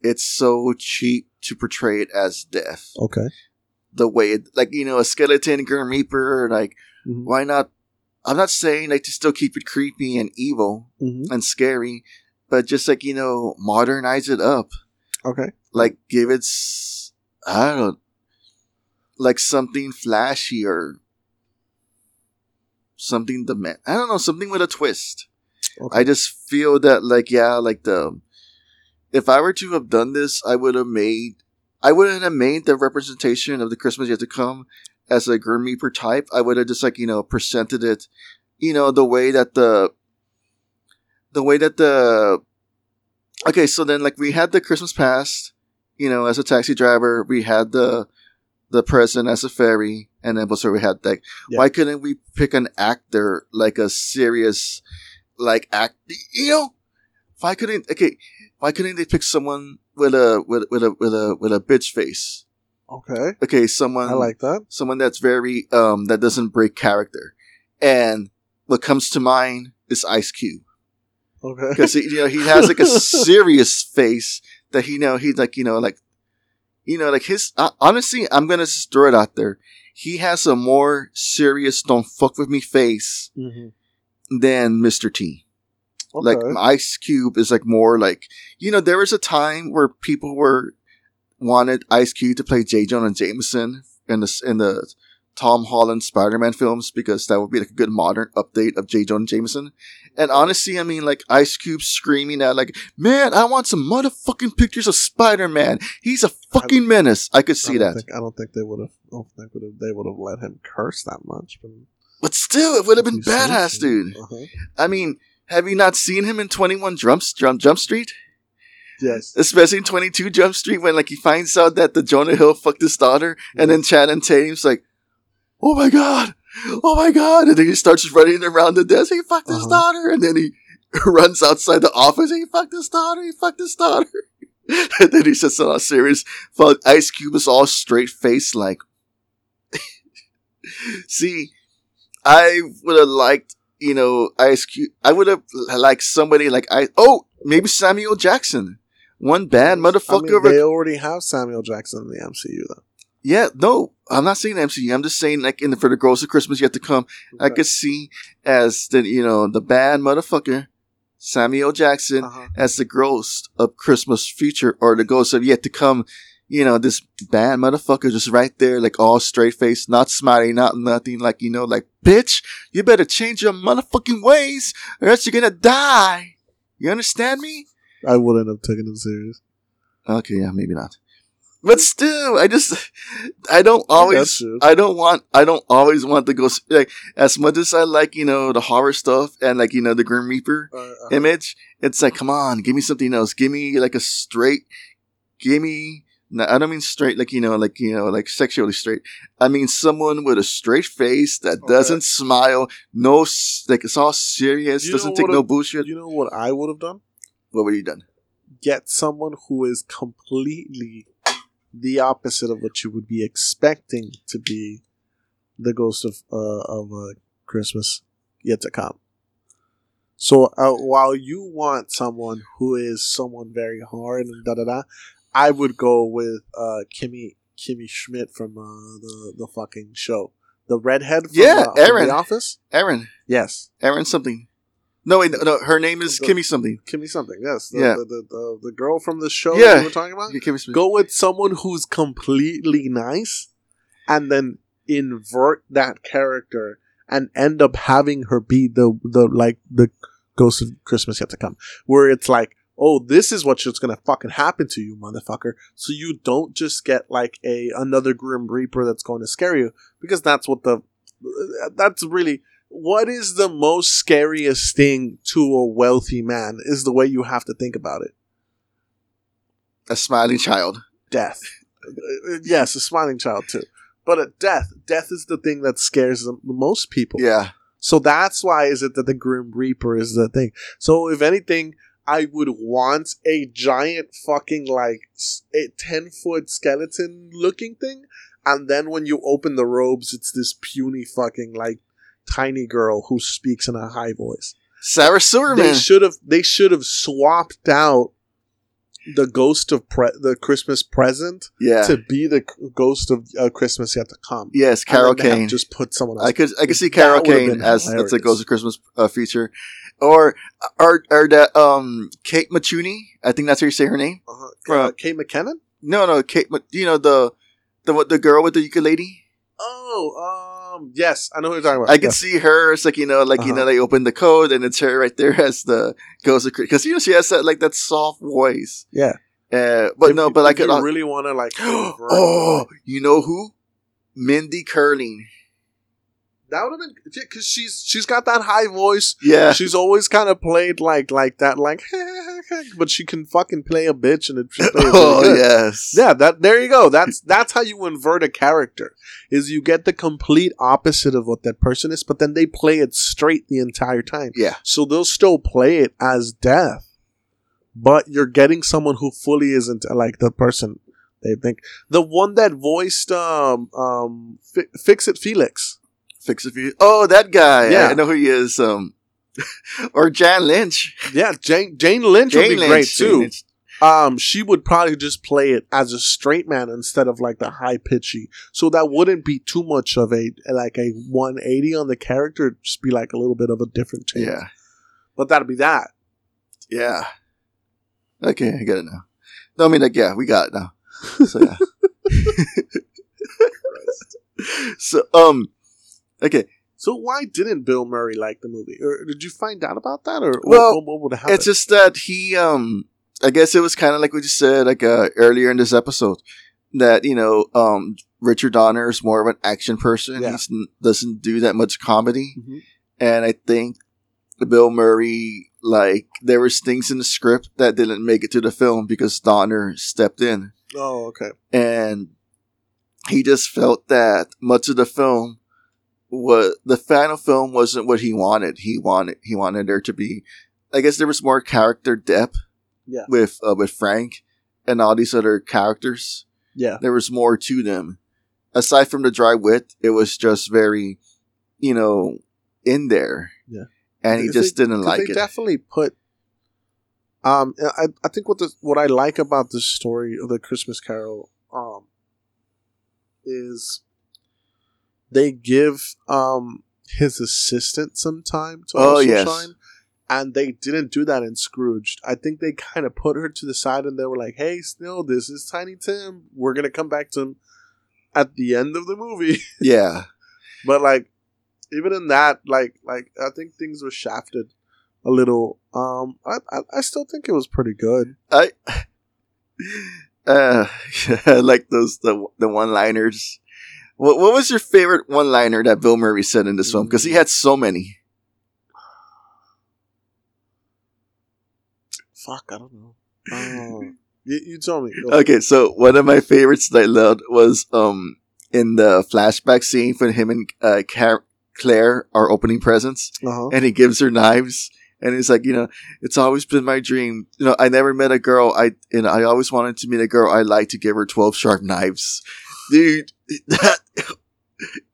it's so cheap to portray it as death. okay The way, it, like you know, a skeleton Grim Reaper. Like, Mhm. why not? I'm not saying like to still keep it creepy and evil hmm and scary, but just like you know, modernize it up. okay Like, give it, i don't, like something flashy or something the man. I don't know, something with a twist. Okay. I just feel that like yeah, like the if I were to have done this, I would have made, I wouldn't have made the representation of the Christmas yet to come as a Grim Reaper type. I would have just like you know presented it, you know, the way that the, the way that the, okay, so then like we had the Christmas past, you know, as a taxi driver, we had the, the present as a fairy, and then so we had like, Yeah. why couldn't we pick an actor like a serious, like act, you know? Why couldn't okay? Why couldn't they pick someone with a with with a with a with a bitch face? Okay, Okay, someone I like that. someone that's very um that doesn't break character. And what comes to mind is Ice Cube Okay, because you know he has like a [laughs] serious face that he know he's like you know like you know like his uh, honestly I'm gonna just throw it out there. He has a more serious don't fuck with me face hmm than Mr. T. okay. Like Ice Cube is like more like you know there was a time where people were wanted Ice Cube to play J. Jonah Jameson in the in the Tom Holland Spider Man films because that would be like a good modern update of J. Jonah Jameson. And honestly, I mean like Ice Cube screaming out like, "Man, I want some motherfucking pictures of Spider Man. He's a fucking menace." I could see don't that, Think, I don't think they would have. I don't think. They would have let him curse that much. But but still, it would have been badass, dude. Uh-huh. I mean, have you not seen him in Twenty One Jump Jump Jump Street? Yes. especially in 22 Jump Street when like he finds out that the Jonah Hill fucked his daughter, and then Channing Tatum's like, "Oh my god, oh my god," and then he starts running around the desk. He fucked his Uh-huh. daughter, and then he [laughs] runs outside the office. He fucked his daughter. He fucked his daughter. [laughs] and then he says, "So serious." Fuck, Ice Cube is all straight face, like. [laughs] See, I would have liked, you know, Ice Cube. I would have liked somebody like I. Oh, maybe Samuel Jackson. One bad I motherfucker. mean, over- they already have Samuel Jackson in the MCU, though. yeah, no, I'm not saying MCU. I'm just saying like in the, for the Gross of Christmas yet to come. I could see as the you know the bad motherfucker Samuel Jackson Uh-huh. as the ghost of Christmas future or the ghost of yet to come. You know this bad motherfucker just right there, like all straight face, not smiling, not nothing. Like you know, like bitch, you better change your motherfucking ways, or else you're gonna die. You understand me? I wouldn't have taken him serious. Okay, yeah, maybe not. But still, I just, I don't always. I don't want, I don't always want to go, like, as much as I like, you know, the horror stuff and like, you know, the Grim Reaper Uh, image, it's like, come on, give me something else. Give me like a straight, give me, no, I don't mean straight, like, you know, like, you know, like sexually straight. I mean someone with a straight face that Okay. doesn't smile, no, like, it's all serious, You doesn't take no bullshit. you know what I would have done? What would you done? Get someone who is completely the opposite of what you would be expecting to be the ghost of uh, of uh, Christmas yet to come. So uh, while you want someone who is someone very hard and da da da, I would go with uh, Kimmy Kimmy Schmidt from uh, the the fucking show, the redhead. From, Yeah, uh, Erin. The Office. Erin, Yes, Erin something. No, wait, no, no, her name is The- Kimmy something. Kimmy something. Yes, the, Yeah. the, the, the the girl from the show Yeah. we were talking about. Yeah, Kimmy Schmidt. Go with someone who's completely nice, and then invert that character and end up having her be the the like the ghost of Christmas yet to come, where it's like, oh, this is what's just gonna fucking happen to you, motherfucker. So you don't just get like a another grim reaper that's going to scare you, because that's what the that's really what is the most scariest thing to a wealthy man is the way you have to think about it a smiling child. death. Yes, a smiling child too. But a death, death is the thing that scares the most people. Yeah. So that's why is it that the Grim Reaper is the thing. So if anything, I would want a giant fucking like a ten foot skeleton looking thing, and then when you open the robes, it's this puny fucking like tiny girl who speaks in a high voice. Sarah They Silverman. should have they should have swapped out the ghost of pre- the Christmas present yeah. to be the ghost of uh, Christmas yet to come. yes, Carol they Kane. Just put someone else. I could I could see Carol Kane as as a. Ghost of Christmas uh, feature, or or or that um Kate Machuni. I think that's how you say her name. uh-huh. Uh, Kay McKinnon. No, no, Kate. You know the the what the girl with the ukulele. Oh, Um, yes, I know who you're talking about. I can Yeah. see her. It's like you know, like you Uh-huh. know, they open the code and it's her right there as the ghost of because you know she has that like that soft voice. Yeah. Uh, but If no, but if like you really want to like. [gasps] oh, you know who? Mindy Kaling. That would have been because she's she's got that high voice. Yeah, She's always kind of played like like that, like, but she can fucking play a bitch and it. really [laughs] oh good. yes, Yeah, that there you go. That's that's how you invert a character. Is you get the complete opposite of what that person is, but then they play it straight the entire time. yeah, So they'll still play it as death, but you're getting someone who fully isn't like the person they think. The one that voiced um um Fi- Fix It Felix. Fix a few. Oh, that guy. Yeah. I, know who he is. Um, [laughs] or Jane Lynch. Yeah, Jane Jane Lynch would be great Lynch, Jane too. Um, she would probably just play it as a straight man instead of like the high pitchy. So that wouldn't be too much of a like a 180 on the character. It'd just be like a little bit of a different change. Yeah, But that'd be that. yeah. Okay, I get it now. No, I mean, like, yeah, we got it now. So yeah. [laughs] [laughs] so um, okay. So why didn't Bill Murray like the movie? Or did you find out about that? Or Well, what, what would happen? It's just that he, um, I guess it was kind of like what you said, like uh, earlier in this episode, that you know, um, Richard Donner is more of an action person. Yeah. He doesn't do that much comedy, Mhm. and I think Bill Murray, like, there was things in the script that didn't make it to the film because Donner stepped in, Oh, okay. and he just felt that much of the film was the final film wasn't what he wanted. He wanted he wanted there to be, I guess there was more character depth. Yeah. With uh, with Frank and all these other characters, Yeah. there was more to them. Aside from the dry wit, it was just very, you know, in there. Yeah. And he just they- didn't like they it. definitely put. Um, I I think what the what I like about the story of the Christmas Carol um is they give um his assistant some time to Oh, also yes. shine. And they didn't do that in Scrooged. I think they kind of put her to the side and they were like, hey, still, this is Tiny Tim. We're going to come back to him at the end of the movie. [laughs] yeah. But like, even in that, like, like I think things were shafted a little. Um, I, I, I still think it was pretty good. I [laughs] uh I [laughs] like those the the one liners. What what was your favorite one liner that Bill Murray said in this film? Because he had so many. Fuck, I don't know. Oh. [laughs] you, you told me. Go. Okay, so one of my favorites that I loved was um in the flashback scene when him and uh, Car- Claire are opening presents, Uh-huh. and he gives her knives. And he's like, you know, it's always been my dream. You know, I never met a girl. I and I always wanted to meet a girl. I like to give her twelve sharp knives, dude. [laughs] That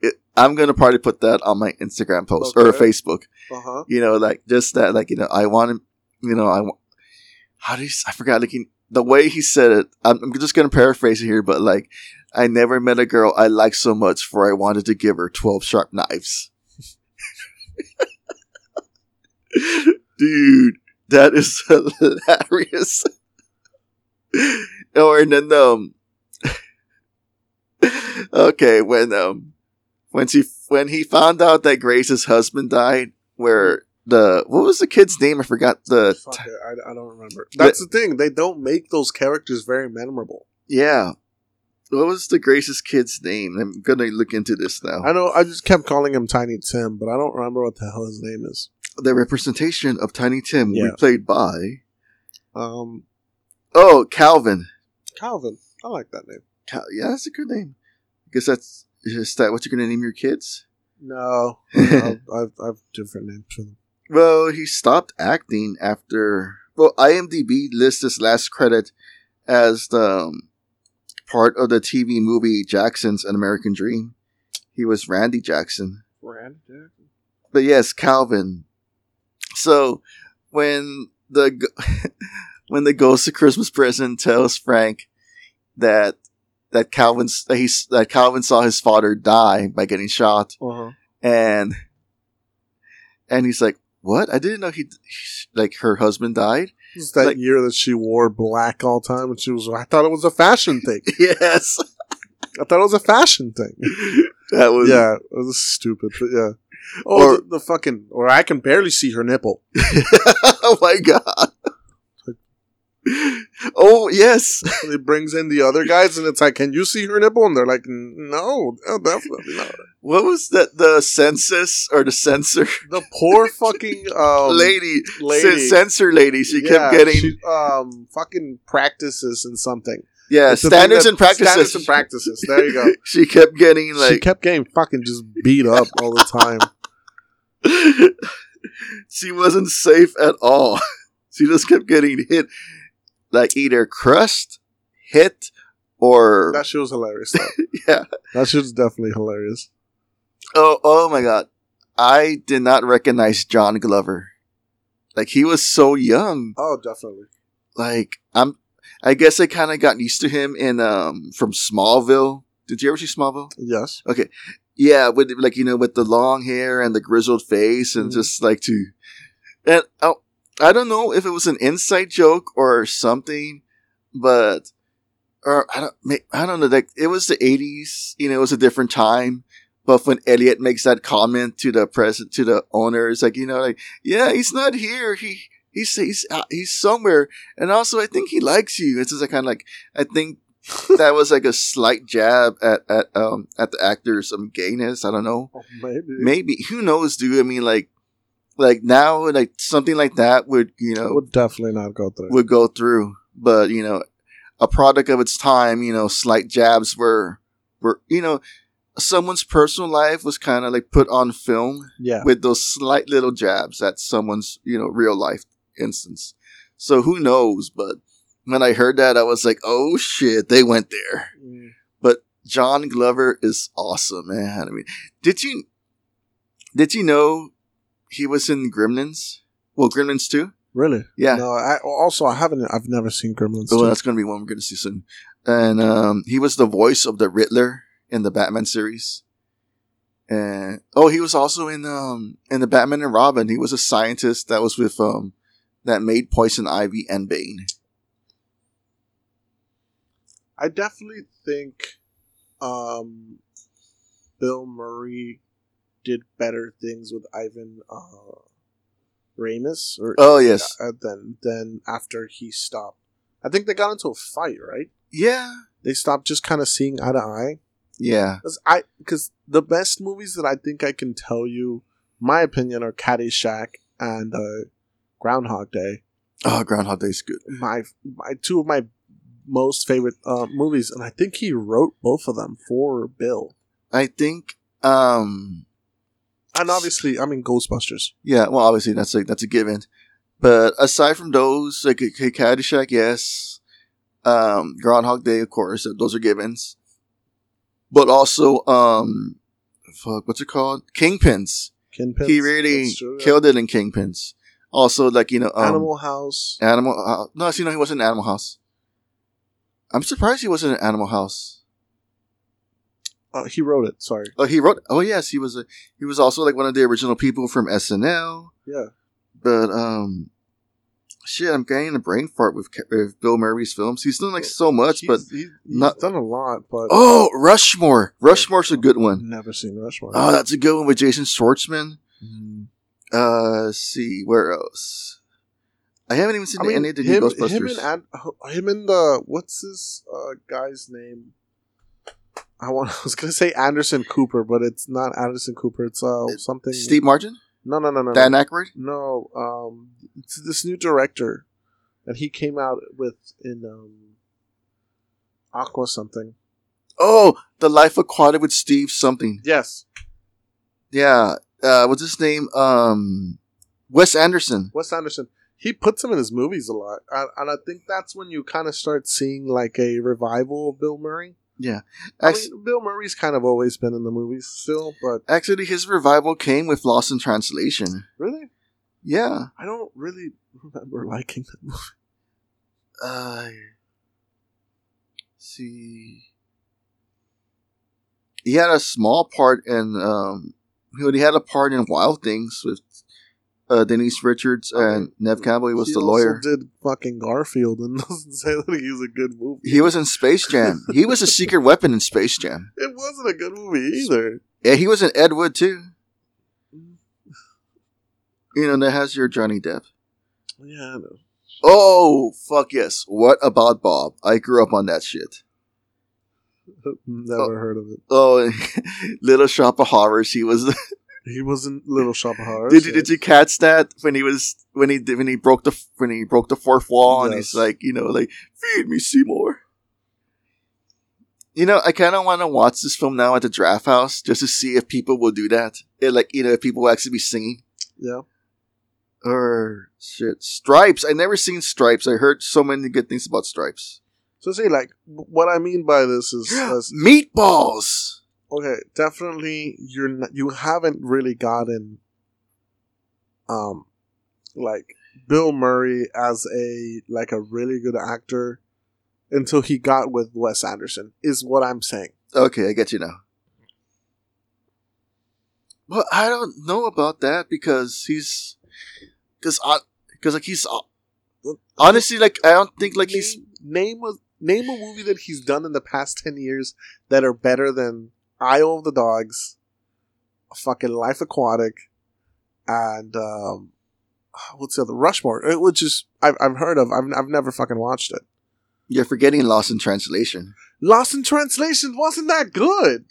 it, I'm gonna probably put that on my Instagram post or Facebook. Uh-huh. You know, like just that, like you know, I want to, you know, I want. How do you? I forgot. Like he, the way he said it. I'm, I'm just gonna paraphrase it here, but like, I never met a girl I liked so much for I wanted to give her twelve sharp knives. [laughs] Dude, that is [laughs] hilarious. or and then um, [laughs] okay, when um, when she when he found out that Grace's husband died, where the what was the kid's name? I forgot the Fuck I, I don't remember. That's the thing. They don't make those characters very memorable. yeah. What was the Grace's kid's name? I'm gonna look into this now. I know. I just kept calling him Tiny Tim, but I don't remember what the hell his name is. the representation of Tiny Tim we played by Um, oh Calvin. Calvin. I like that name. Cal- yeah, that's a good name. I guess that's is that what you're gonna name your kids? No, I've, I've, I've different names for them. Well, he stopped acting after. Well, IMDb lists his last credit as the um, part of the TV movie Jackson's An American Dream. He was Randy Jackson. Randy Jackson. But yes, Calvin. So when the [laughs] when the Ghost of Christmas Present tells Frank that that Calvin's that he's that Calvin saw his father die by getting shot, Uh-huh. and and he's like, "What? I didn't know he like her husband died." It's that Like- year that she wore black all the time, and she was. I thought it was a fashion thing. [laughs] yes. I thought it was a fashion thing. [laughs] That was Yeah, it was stupid, but yeah. Oh, Or- the, the fucking, or I can barely see her nipple. [laughs] oh my god. Oh yes. [laughs] It brings in the other guys, and it's like, can you see her nipple? And they're like, no, no, definitely not. What was that? The census or the censor The poor [laughs] fucking um, lady, lady. censor lady. She Yeah, kept getting she, um fucking practices and something. yeah It's standards that- and practices. Standards and practices. There you go. [laughs] she kept getting she kept getting fucking just beat up all the time. she wasn't safe at all. she just kept getting hit, like either crushed, hit, or That shit was hilarious. [laughs] Yeah. That shit was definitely hilarious. Oh, oh my god. I did not recognize John Glover. Like he was so young. Oh, definitely. Like I'm I guess I kind of got used to him in um from Smallville. Did you ever see Smallville? Yes. Okay. Yeah, with like you know with the long hair and the grizzled face and Mhm. just like to and oh, I don't know if it was an inside joke or something, but or I don't I don't know like it was the 80s, you know, it was a different time. But when Elliot makes that comment to the president, to the owner, it's like you know, like yeah, he's not here. He he's he's uh, he's somewhere, and also I think he likes you. It's just like kind of like I think [laughs] that was like a slight jab at at um at the actor's um gayness. I don't know. Oh, maybe. Maybe who knows, dude? I mean, like like now, like something like that would you know would definitely not go through. would go through, but you know, a product of its time. You know, slight jabs were were you know someone's personal life was kind of like put on film yeah. with those slight little jabs at someone's you know real life instance. So who knows? But when I heard that, I was like, oh shit, they went there. Mm. But John Glover is awesome, man. I mean, did you did you know he was in Gremlins? Well, Gremlins too. Really? Yeah. No. I also I haven't. I've never seen Gremlins. Oh, too. that's gonna be one we're gonna see soon. And um, he was the voice of the Riddler in the Batman series. And oh, he was also in um in the Batman and Robin. He was a scientist that was with um that made Poison Ivy and Bane. I definitely think um, Bill Murray did better things with Ivan uh, Ramis, or Oh yes, uh, than than after he stopped. I think they got into a fight, right? yeah, They stopped just kind of seeing eye to eye. yeah. Cause I because the best movies that I think I can tell you, my opinion, are Caddyshack and uh, Groundhog Day. Oh, Groundhog Day's good. My my two of my most favorite uh, movies, and I think he wrote both of them for Bill. I think um And obviously, I mean Ghostbusters. Yeah, well, obviously that's a that's a given. But aside from those, like okay, Caddyshack, yes. Um, Groundhog Day, of course, those are givens. But also, um, fuck, what's it called? Kingpins. Kingpins. he really true, yeah. killed it in Kingpins. Also, like you know, um, Animal House. Animal. House. no, you know, he wasn't in Animal House. I'm surprised he wasn't in Animal House. Uh, he wrote it. Sorry. Oh, he wrote. Oh, yes, he was. A, he was also like one of the original people from SNL. Yeah. But um, shit, I'm getting a brain fart with, with Bill Murray's films. He's done like so much, but He's- he- he's not- done a lot, but oh, Rushmore, Rushmore's a good one. never seen Rushmore. Oh, that's a good one with Jason Schwartzman. Mm. Uh, let's see where else. I haven't even seen I mean, any of the him, Ghostbusters. him and Ad, him and the what's this uh, guy's name? I want. [laughs] I was gonna say Anderson Cooper, but it's not Anderson Cooper. It's uh something. Steve Martin, No, no, no, no. Dan. Aykroyd. No, um, it's this new director and he came out with in um, Aqua something. Oh, The Life Aquatic with Steve something. Yes, Yeah. Uh, what's his name? Um, Wes Anderson. Wes Anderson. He puts him in his movies a lot, and I think that's when you kind of start seeing like a revival of Bill Murray. Yeah. I mean, Bill Murray's kind of always been in the movies still, but actually, his revival came with Lost in Translation. really, Yeah. I don't really remember [laughs] liking that movie. Uh, see. He had a small part in, um, he had a part in Wild Things with, uh, Denise Richards and Neve Campbell. He was He the also lawyer. Did fucking Garfield and [laughs] doesn't say that he's a good movie. He was in Space Jam. he was a secret weapon in Space Jam. [laughs] It wasn't a good movie either. Yeah, he was in Ed Wood too. You know, that has your Johnny Depp. Yeah, I know. Oh, fuck yes. What about Bob? I grew up on that shit. [laughs] Never heard of it. Oh, Little Shop of Horrors. He was. He was in Little Shop of Horrors. did you did you catch that when he was when he when he broke the when he broke the fourth wall and he's like you know like feed me Seymour. You know, I kind of want to watch this film now at the Draft House just to see if people will do that. It, like you know, if people will actually be singing Yeah. or shit Stripes. I never seen Stripes. I heard so many good things about Stripes. So see, like, what I mean by this is, [gasps] is Meatballs. Okay, definitely you're not, you haven't really gotten, um, like Bill Murray as a like a really good actor until he got with Wes Anderson is what I'm saying. Okay, I get you now. Well, I don't know about that because he's because I because like he's honestly like I don't think like he's name name a name a movie that he's done in the past ten years that are better than Isle of the Dogs, fucking Life Aquatic, and um, what's the other Rushmore, uh, which is I've I've heard of. I've I've never fucking watched it. you're forgetting Lost in Translation, Lost in Translation wasn't that good.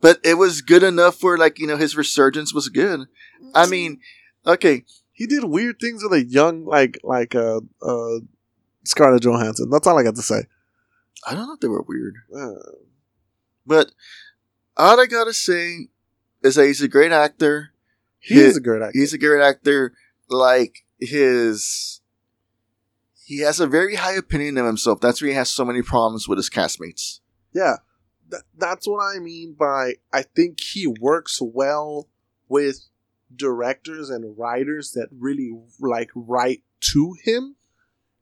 but it was good enough for like you know his resurgence was good. I mean, okay, He did weird things with a young like like uh uh Scarlett Johansson. That's all I got to say. I don't know if they were weird, Uh, but all I gotta say is that he's a great actor. he is a great actor. He's a great actor. Like his, he has a very high opinion of himself. That's why he has so many problems with his castmates. Yeah, Th- that's what I mean by I think he works well with directors and writers that really like write to him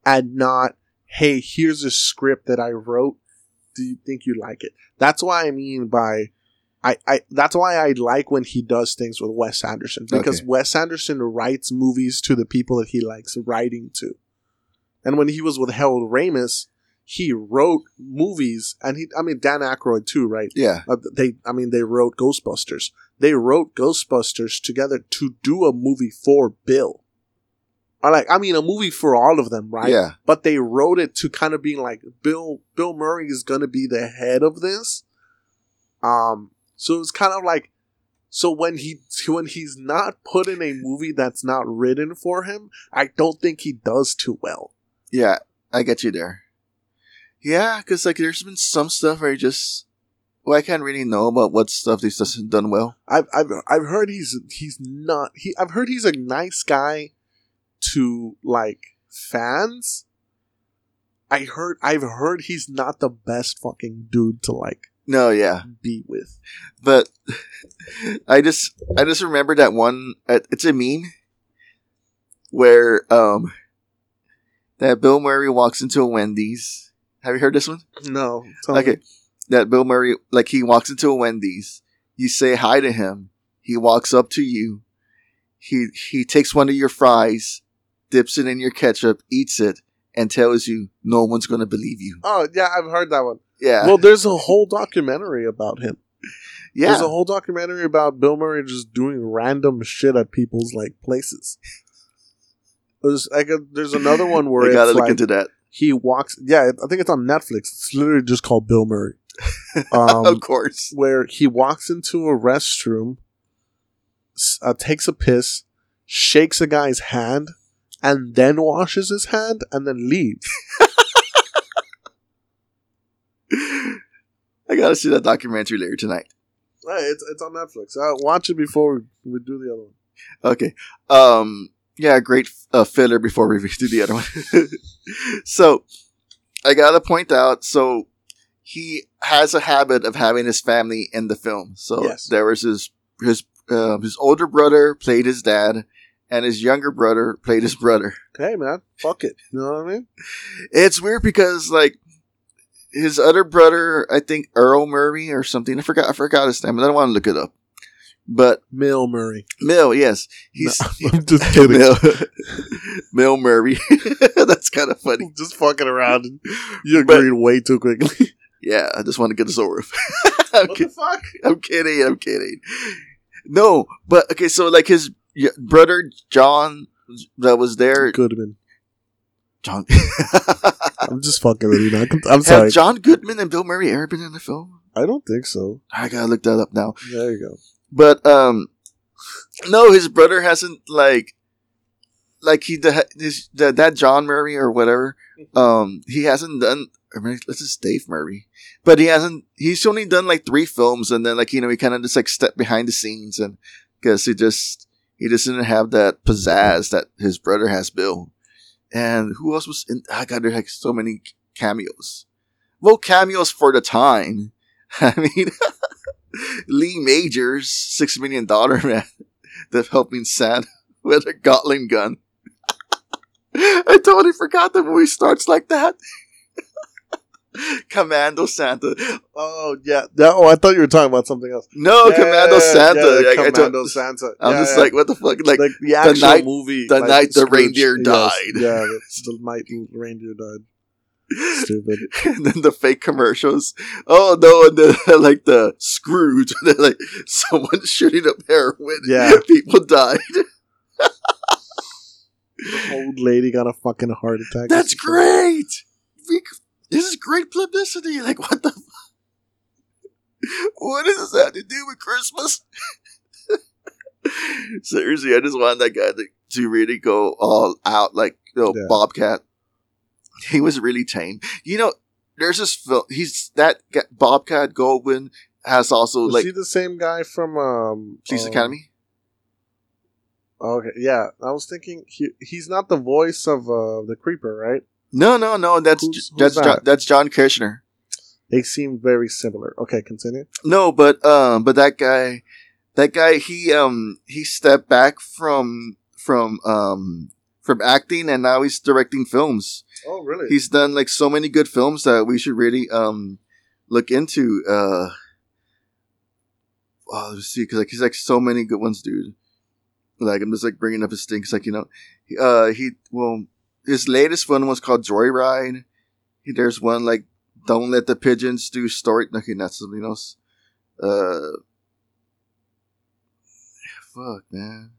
and not, hey, here's a script that I wrote. Do you think you like it? That's why I mean by. I, I that's why I like when he does things with Wes Anderson because Okay. Wes Anderson writes movies to the people that he likes writing to. And when he was with Harold Ramis, he wrote movies and he I mean Dan Aykroyd too, right? Yeah, Uh, they I mean they wrote Ghostbusters. They wrote Ghostbusters together to do a movie for Bill. Or like I mean a movie for all of them, right? yeah, But they wrote it to kind of being like Bill Bill Murray is going to be the head of this. Um so it's kind of like so when he when he's not put in a movie that's not written for him, I don't think he does too well. yeah. I get you there. Yeah, because like there's been some stuff where I just, well, I can't really know about what stuff he's done well. I've I've I've heard he's he's not he I've heard he's a nice guy to like fans. I heard I've heard he's not the best fucking dude to like No, yeah, be with. but [laughs] I just, I just remember that one. It's a meme where um that Bill Murray walks into a Wendy's. Have you heard this one? No, tell me. Okay. That Bill Murray, like he walks into a Wendy's, you say hi to him, he walks up to you, he he takes one of your fries, dips it in your ketchup, eats it, and tells you no one's gonna believe you. Oh yeah, I've heard that one. Yeah. Well, there's a whole documentary about him. yeah. There's a whole documentary about Bill Murray just doing random shit at people's like places. There's like a, there's another one where [laughs] I gotta look like into that. he walks. Yeah, I think it's on Netflix. It's literally just called Bill Murray. [laughs] Um, of course. where he walks into a restroom, uh, takes a piss, shakes a guy's hand, and then washes his hand and then leaves. [laughs] I gotta see that documentary later tonight. Right, it's it's on Netflix. Uh, watch it before we, we do the other one. Okay. Um. Yeah. Great uh, filler before we [laughs] do the other one. [laughs] so, I gotta point out. So, he has a habit of having his family in the film. So Yes. there was his his uh, his older brother played his dad, and his younger brother played his brother. Hey man, fuck it. You know what I mean? It's weird because like his other brother, I think Earl Murray or something. I forgot. I forgot his name. but I don't want to look it up. But Mill Murray. Mill, yes, he's [laughs] I'm just kidding. Mill, [laughs] Mill Murray. [laughs] That's kind of funny. just fucking around. You But- agreed way too quickly. Yeah, I just want to get this over with. What kid- the fuck? I'm kidding. I'm kidding. No, but okay. So like his y- brother John that was there. Goodman. John. [laughs] I'm just fucking with you. Now. I'm sorry. Have John Goodman and Bill Murray ever been in the film? I don't think so. I gotta look that up now. There you go. But um, no, his brother hasn't like, like he the his the, that John Murray or whatever. Um, he hasn't done. I mean, this is Dave Murray, but he hasn't. He's only done like three films, and then like you know he kind of just like stepped behind the scenes, and because he just he just didn't have that pizzazz that his brother has, Bill. And who else was in? I got there like so many cameos. Well, cameos for the time. [laughs] I mean, [laughs] Lee Majors, Six Million Dollar [laughs] Man, the helping Santa with a Gatling gun. I totally forgot the movie starts like that. [laughs] Commando Santa. Oh yeah. That, oh, I thought you were talking about something else. No, Yeah, Commando yeah, Santa. yeah, Like, Commando Santa. I'm just like, what the fuck? Like, like the actual night- movie. the like, night the Scrooge. reindeer Yes. died. Yeah, it's the night the reindeer died. [laughs] Stupid. and then the fake commercials. Oh no, and then [laughs] like the Scrooge, and then like someone shooting up heroin. Yeah. people died. The old lady got a fucking heart attack. That's great. We, this is great publicity. [laughs] Like what the? Fuck? what does this have to do with Christmas? [laughs] Seriously, I just want that guy to, to really go all out, like you know, Yeah. Bobcat. He was really tame. You know, there's this film. He's that guy, Bobcat Goldthwait has also Was like he the same guy from um, Police um, Academy. Okay, yeah. I was thinking he he's not the voice of uh, the creeper, right? No, no, no. That's Who's- who's that's John, that's John Kirshner. They seem very similar. Okay, continue. No, but um, but that guy, that guy, he um, he stepped back from from um from acting, and now he's directing films. Oh, really? He's done like so many good films that we should really um look into. Uh, oh, let's see, because like he's like so many good ones, dude. Like I'm just like bringing up his things, like you know, uh, he well, his latest one was called Joyride. He, there's one like Don't Let the Pigeons Do Story. Okay, that's something else. Uh, fuck, man.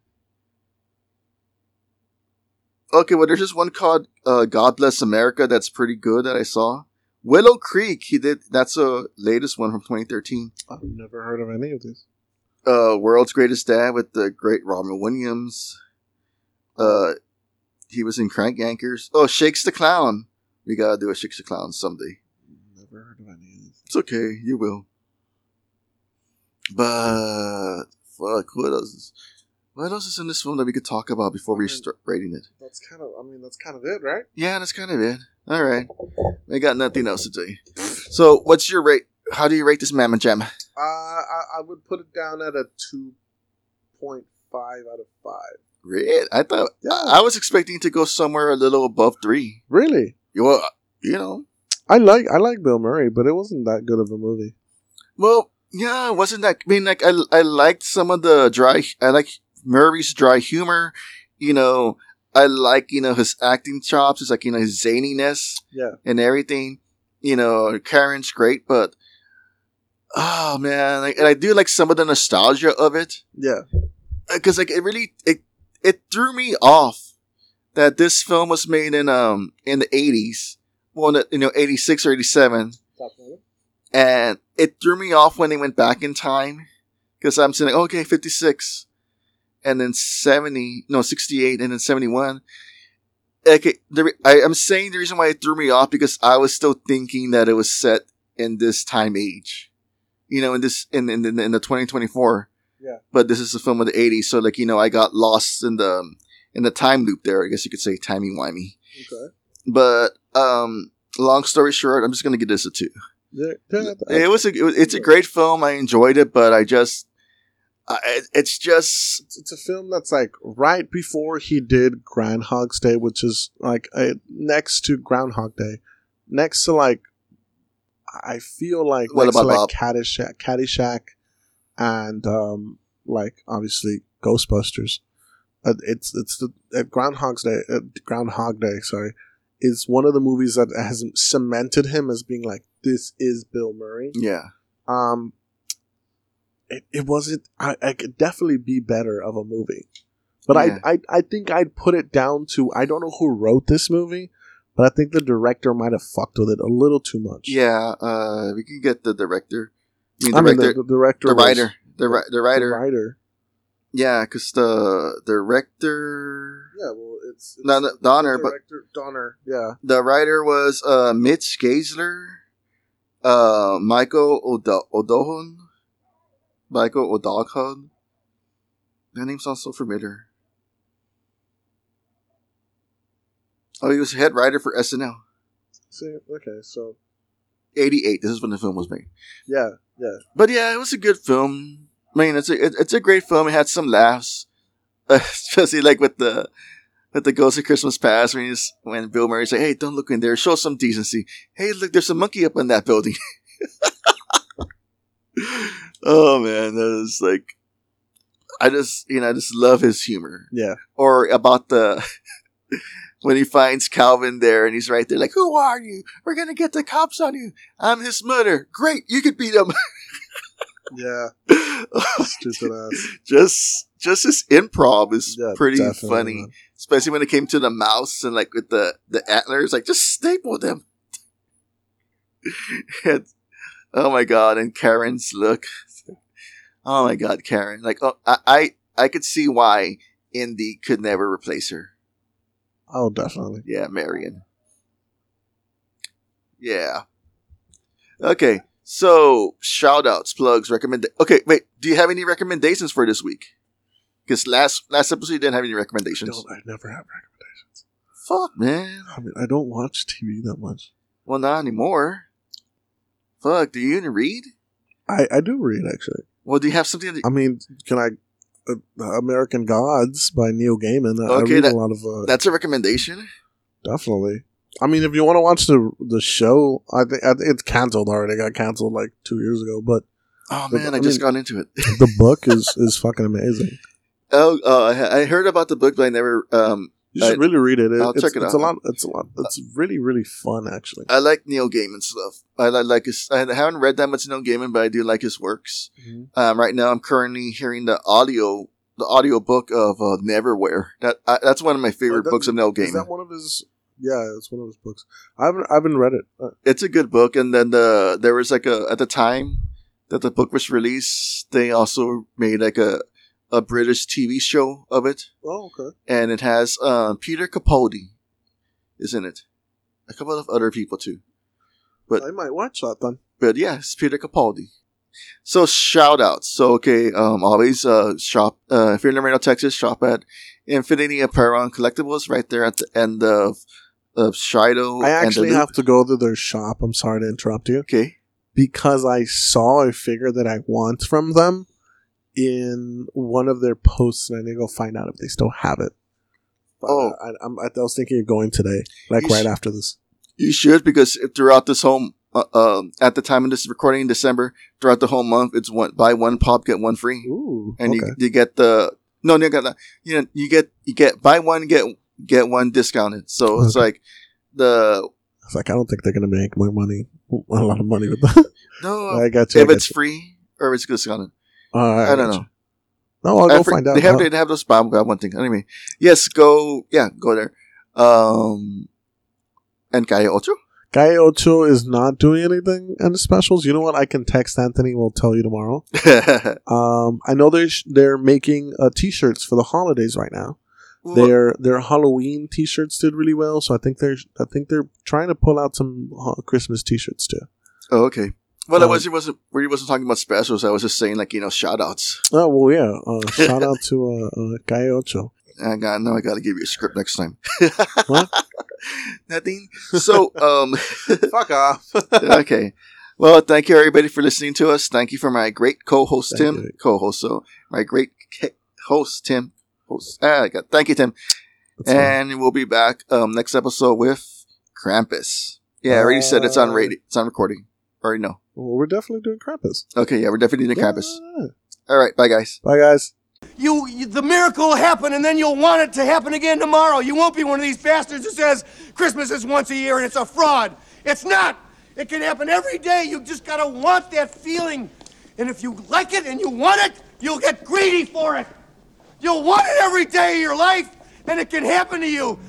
Okay, well, there's just one called uh, "God Bless America" that's pretty good that I saw. Willow Creek, he did. That's a latest one from 2013. I've never heard of any of these. Uh, World's Greatest Dad with the great Robin Williams. Uh, he was in Crank Yankers. Oh, Shakes the Clown. We gotta do a Shakes the Clown someday. Never heard of any of these. It's okay, you will. But fuck, what else? Is, what else is in this film that we could talk about before we start rating it? That's kind of. I mean, that's kind of it, right? Yeah, that's kind of it. All right, I got nothing else to tell you. So, what's your rate? How do you rate this Mamma Jam? Uh, I, I would put it down at a two point five out of five. Red. I thought Yeah. I I was expecting to go somewhere a little above three. Really, Well, you know, I like I like Bill Murray, but it wasn't that good of a movie. well, yeah, it wasn't that? I mean, like I I liked some of the dry. I like Murray's dry humor. You know, I like you know his acting chops. It's like you know his zaniness. Yeah, and everything. You know, Karen's great, but oh man, like, and I do like some of the nostalgia of it yeah, uh, because like it really it it threw me off that this film was made in um in the eighties, well, you know, eighty six or eighty seven, and it threw me off when they went back in time because I'm saying okay, fifty six, and then seventy, no, sixty eight, and then seventy one. Okay, the, I, I'm saying the reason why it threw me off because I was still thinking that it was set in this time age, you know, in this in in, in, in the 2024. Yeah. But this is a film of the 80s, so like you know, I got lost in the in the time loop there. I guess you could say timey wimey. okay, But um, long story short, I'm just gonna give this a two. yeah. It was a it was, it's a great film. I enjoyed it, but I just I, it- it's just it's, it's a film that's like right before he did Groundhog's Day, which is like uh, next to Groundhog Day, next to like I feel like What next about to like Bob? Caddyshack, Caddyshack, and um like obviously Ghostbusters. Uh, it's it's the uh, Groundhog's Day. Uh, Groundhog Day, sorry, is one of the movies that has cemented him as being like this is Bill Murray. Yeah. Um, it, it wasn't. I, I could definitely be better of a movie, but Yeah. I, I I think I'd put it down to I don't know who wrote this movie, but I think the director might have fucked with it a little too much. Yeah. Uh, we can get the director. I mean, I mean the, the director, the writer, the the the writer. writer. Yeah, because the director, Yeah, well, it's, it's no, no, Donner, the but Donner. Yeah, the writer was uh Mitch Glazer, uh Michael Odo- Odohon, Michael O'Donoghue. That name sounds so familiar. Oh, he was head writer for SNL. see, okay, so '88. This is when the film was made. yeah, yeah, But yeah, it was a good film. I mean, it's a it, it's a great film. It had some laughs, especially like with the with the Ghost of Christmas Past when he's, when Bill Murray's like, "Hey, don't look in there. Show some decency. Hey, look, there's a monkey up in that building." [laughs] oh man, that was like, I just you know I just love his humor. yeah. Or about the [laughs] when he finds Calvin there and he's right there like, "Who are you? We're gonna get the cops on you. I'm his mother. Great, you could beat him." [laughs] Yeah, stupid ass. just just his improv is Yeah, pretty funny, man. especially when it came to the mouse and like with the the antlers, like just staple them. [laughs] And- oh my god! And Karen's look. Oh my god, Karen! Like, oh, I I, I could see why Indy could never replace her. Oh, definitely. Yeah, Marion. Yeah. Okay, so shout outs, plugs, recommend. Okay, wait. Do you have any recommendations for this week? Because last last episode you didn't have any I recommendations. don't. I never have recommendations. Fuck, man. I mean, I don't watch TV that much. Well, not anymore. Fuck. Do you even read? I I do read actually. Well, do you have something? That, I mean, can I? American Gods by Neil Gaiman. I, I read that- a lot of uh, that's a recommendation. definitely. I mean, if you want to watch the the show, I think it's canceled already. It got canceled like two years ago. But Oh man, I I just mean- got into it. the book is is fucking amazing. [laughs] oh, uh, I I heard about the book, but I never. Um, You should I- really read it. it I'll it's, check it it's out. a lot. It's a lot. It's really really fun actually. I like Neil Gaiman stuff. I li- like his. I haven't read that much Neil Gaiman, but I do like his works. Um, right now, I'm currently hearing the audio, the audio book of uh, Neverwhere. That I, that's one of my favorite Oh, that- books of Neil Is Gaiman. that one of his? Yeah, it's one of his books. I haven't I haven't read it. Uh, it's a good book. And then the there was like a at the time that the book was released, they also made like a a British TV show of it, oh, okay. and it has uh, Peter Capaldi, isn't it? A couple of other people too. But- I might watch that then. But yes, Peter Capaldi. So shout outs. So okay, um, always uh shop uh if you're in Laredo, Texas, shop at Infinity Apparel and Collectibles right there at the end of of Shido. I actually have to go to their shop. I'm sorry to interrupt you Okay. because I saw a figure that I want from them in one of their posts, and I need to go find out if they still have it. Oh. uh, I, I'm, I was thinking of going today, like You right sh- after this. You should because throughout this whole uh, um at the time of this recording in December, throughout the whole month, it's one buy one pop get one free, Ooh, and okay. you you get the no you got you know you get you get buy one get get one discounted. So it's like the I was like, I don't think they're gonna make more money, a lot of money with that. no [laughs] I got you. I if it's you. free or if it's discounted. Uh, I, I don't know. No, I'll I go for- find out. They have Uh, they have those buy one thing. Anyway, yes, go yeah go there. Um, and Calle Ocho. Calle Ocho is not doing anything in the specials. You know what? I can text Anthony. We'll tell you tomorrow. [laughs] Um, I know they're sh- they're making uh, t-shirts for the holidays right now. Their their Halloween t-shirts did really well, so I think they're I think they're trying to pull out some uh, Christmas t-shirts too. oh, okay. Well, I Um, wasn't wasn't really wasn't talking about specials. I was just saying like you know shout outs. Oh well, yeah. Uh, [laughs] shout out to uh, uh, Calle Ocho. I got no. I got to give you a script next time. What? [laughs] Nothing. So um. [laughs] Fuck off. okay. Well, thank you everybody for listening to us. Thank you for my great co-host Thank Tim, you. co-host. So my great ca- host Tim, host. Ah, I got. Thank you, Tim. That's fine. and we'll be back um next episode with Krampus. Yeah, I already said it's on Uh, radio. It's on recording. Already no. well, we're definitely doing Krampus. Okay, yeah, we're definitely doing Krampus. Yeah. All right, bye guys. Bye, guys. You, you, the miracle will happen, and then you'll want it to happen again tomorrow. You won't be one of these bastards who says Christmas is once a year and it's a fraud. It's not. It can happen every day. You just gotta want that feeling, and if you like it and you want it, you'll get greedy for it. You'll want it every day of your life, and it can happen to you.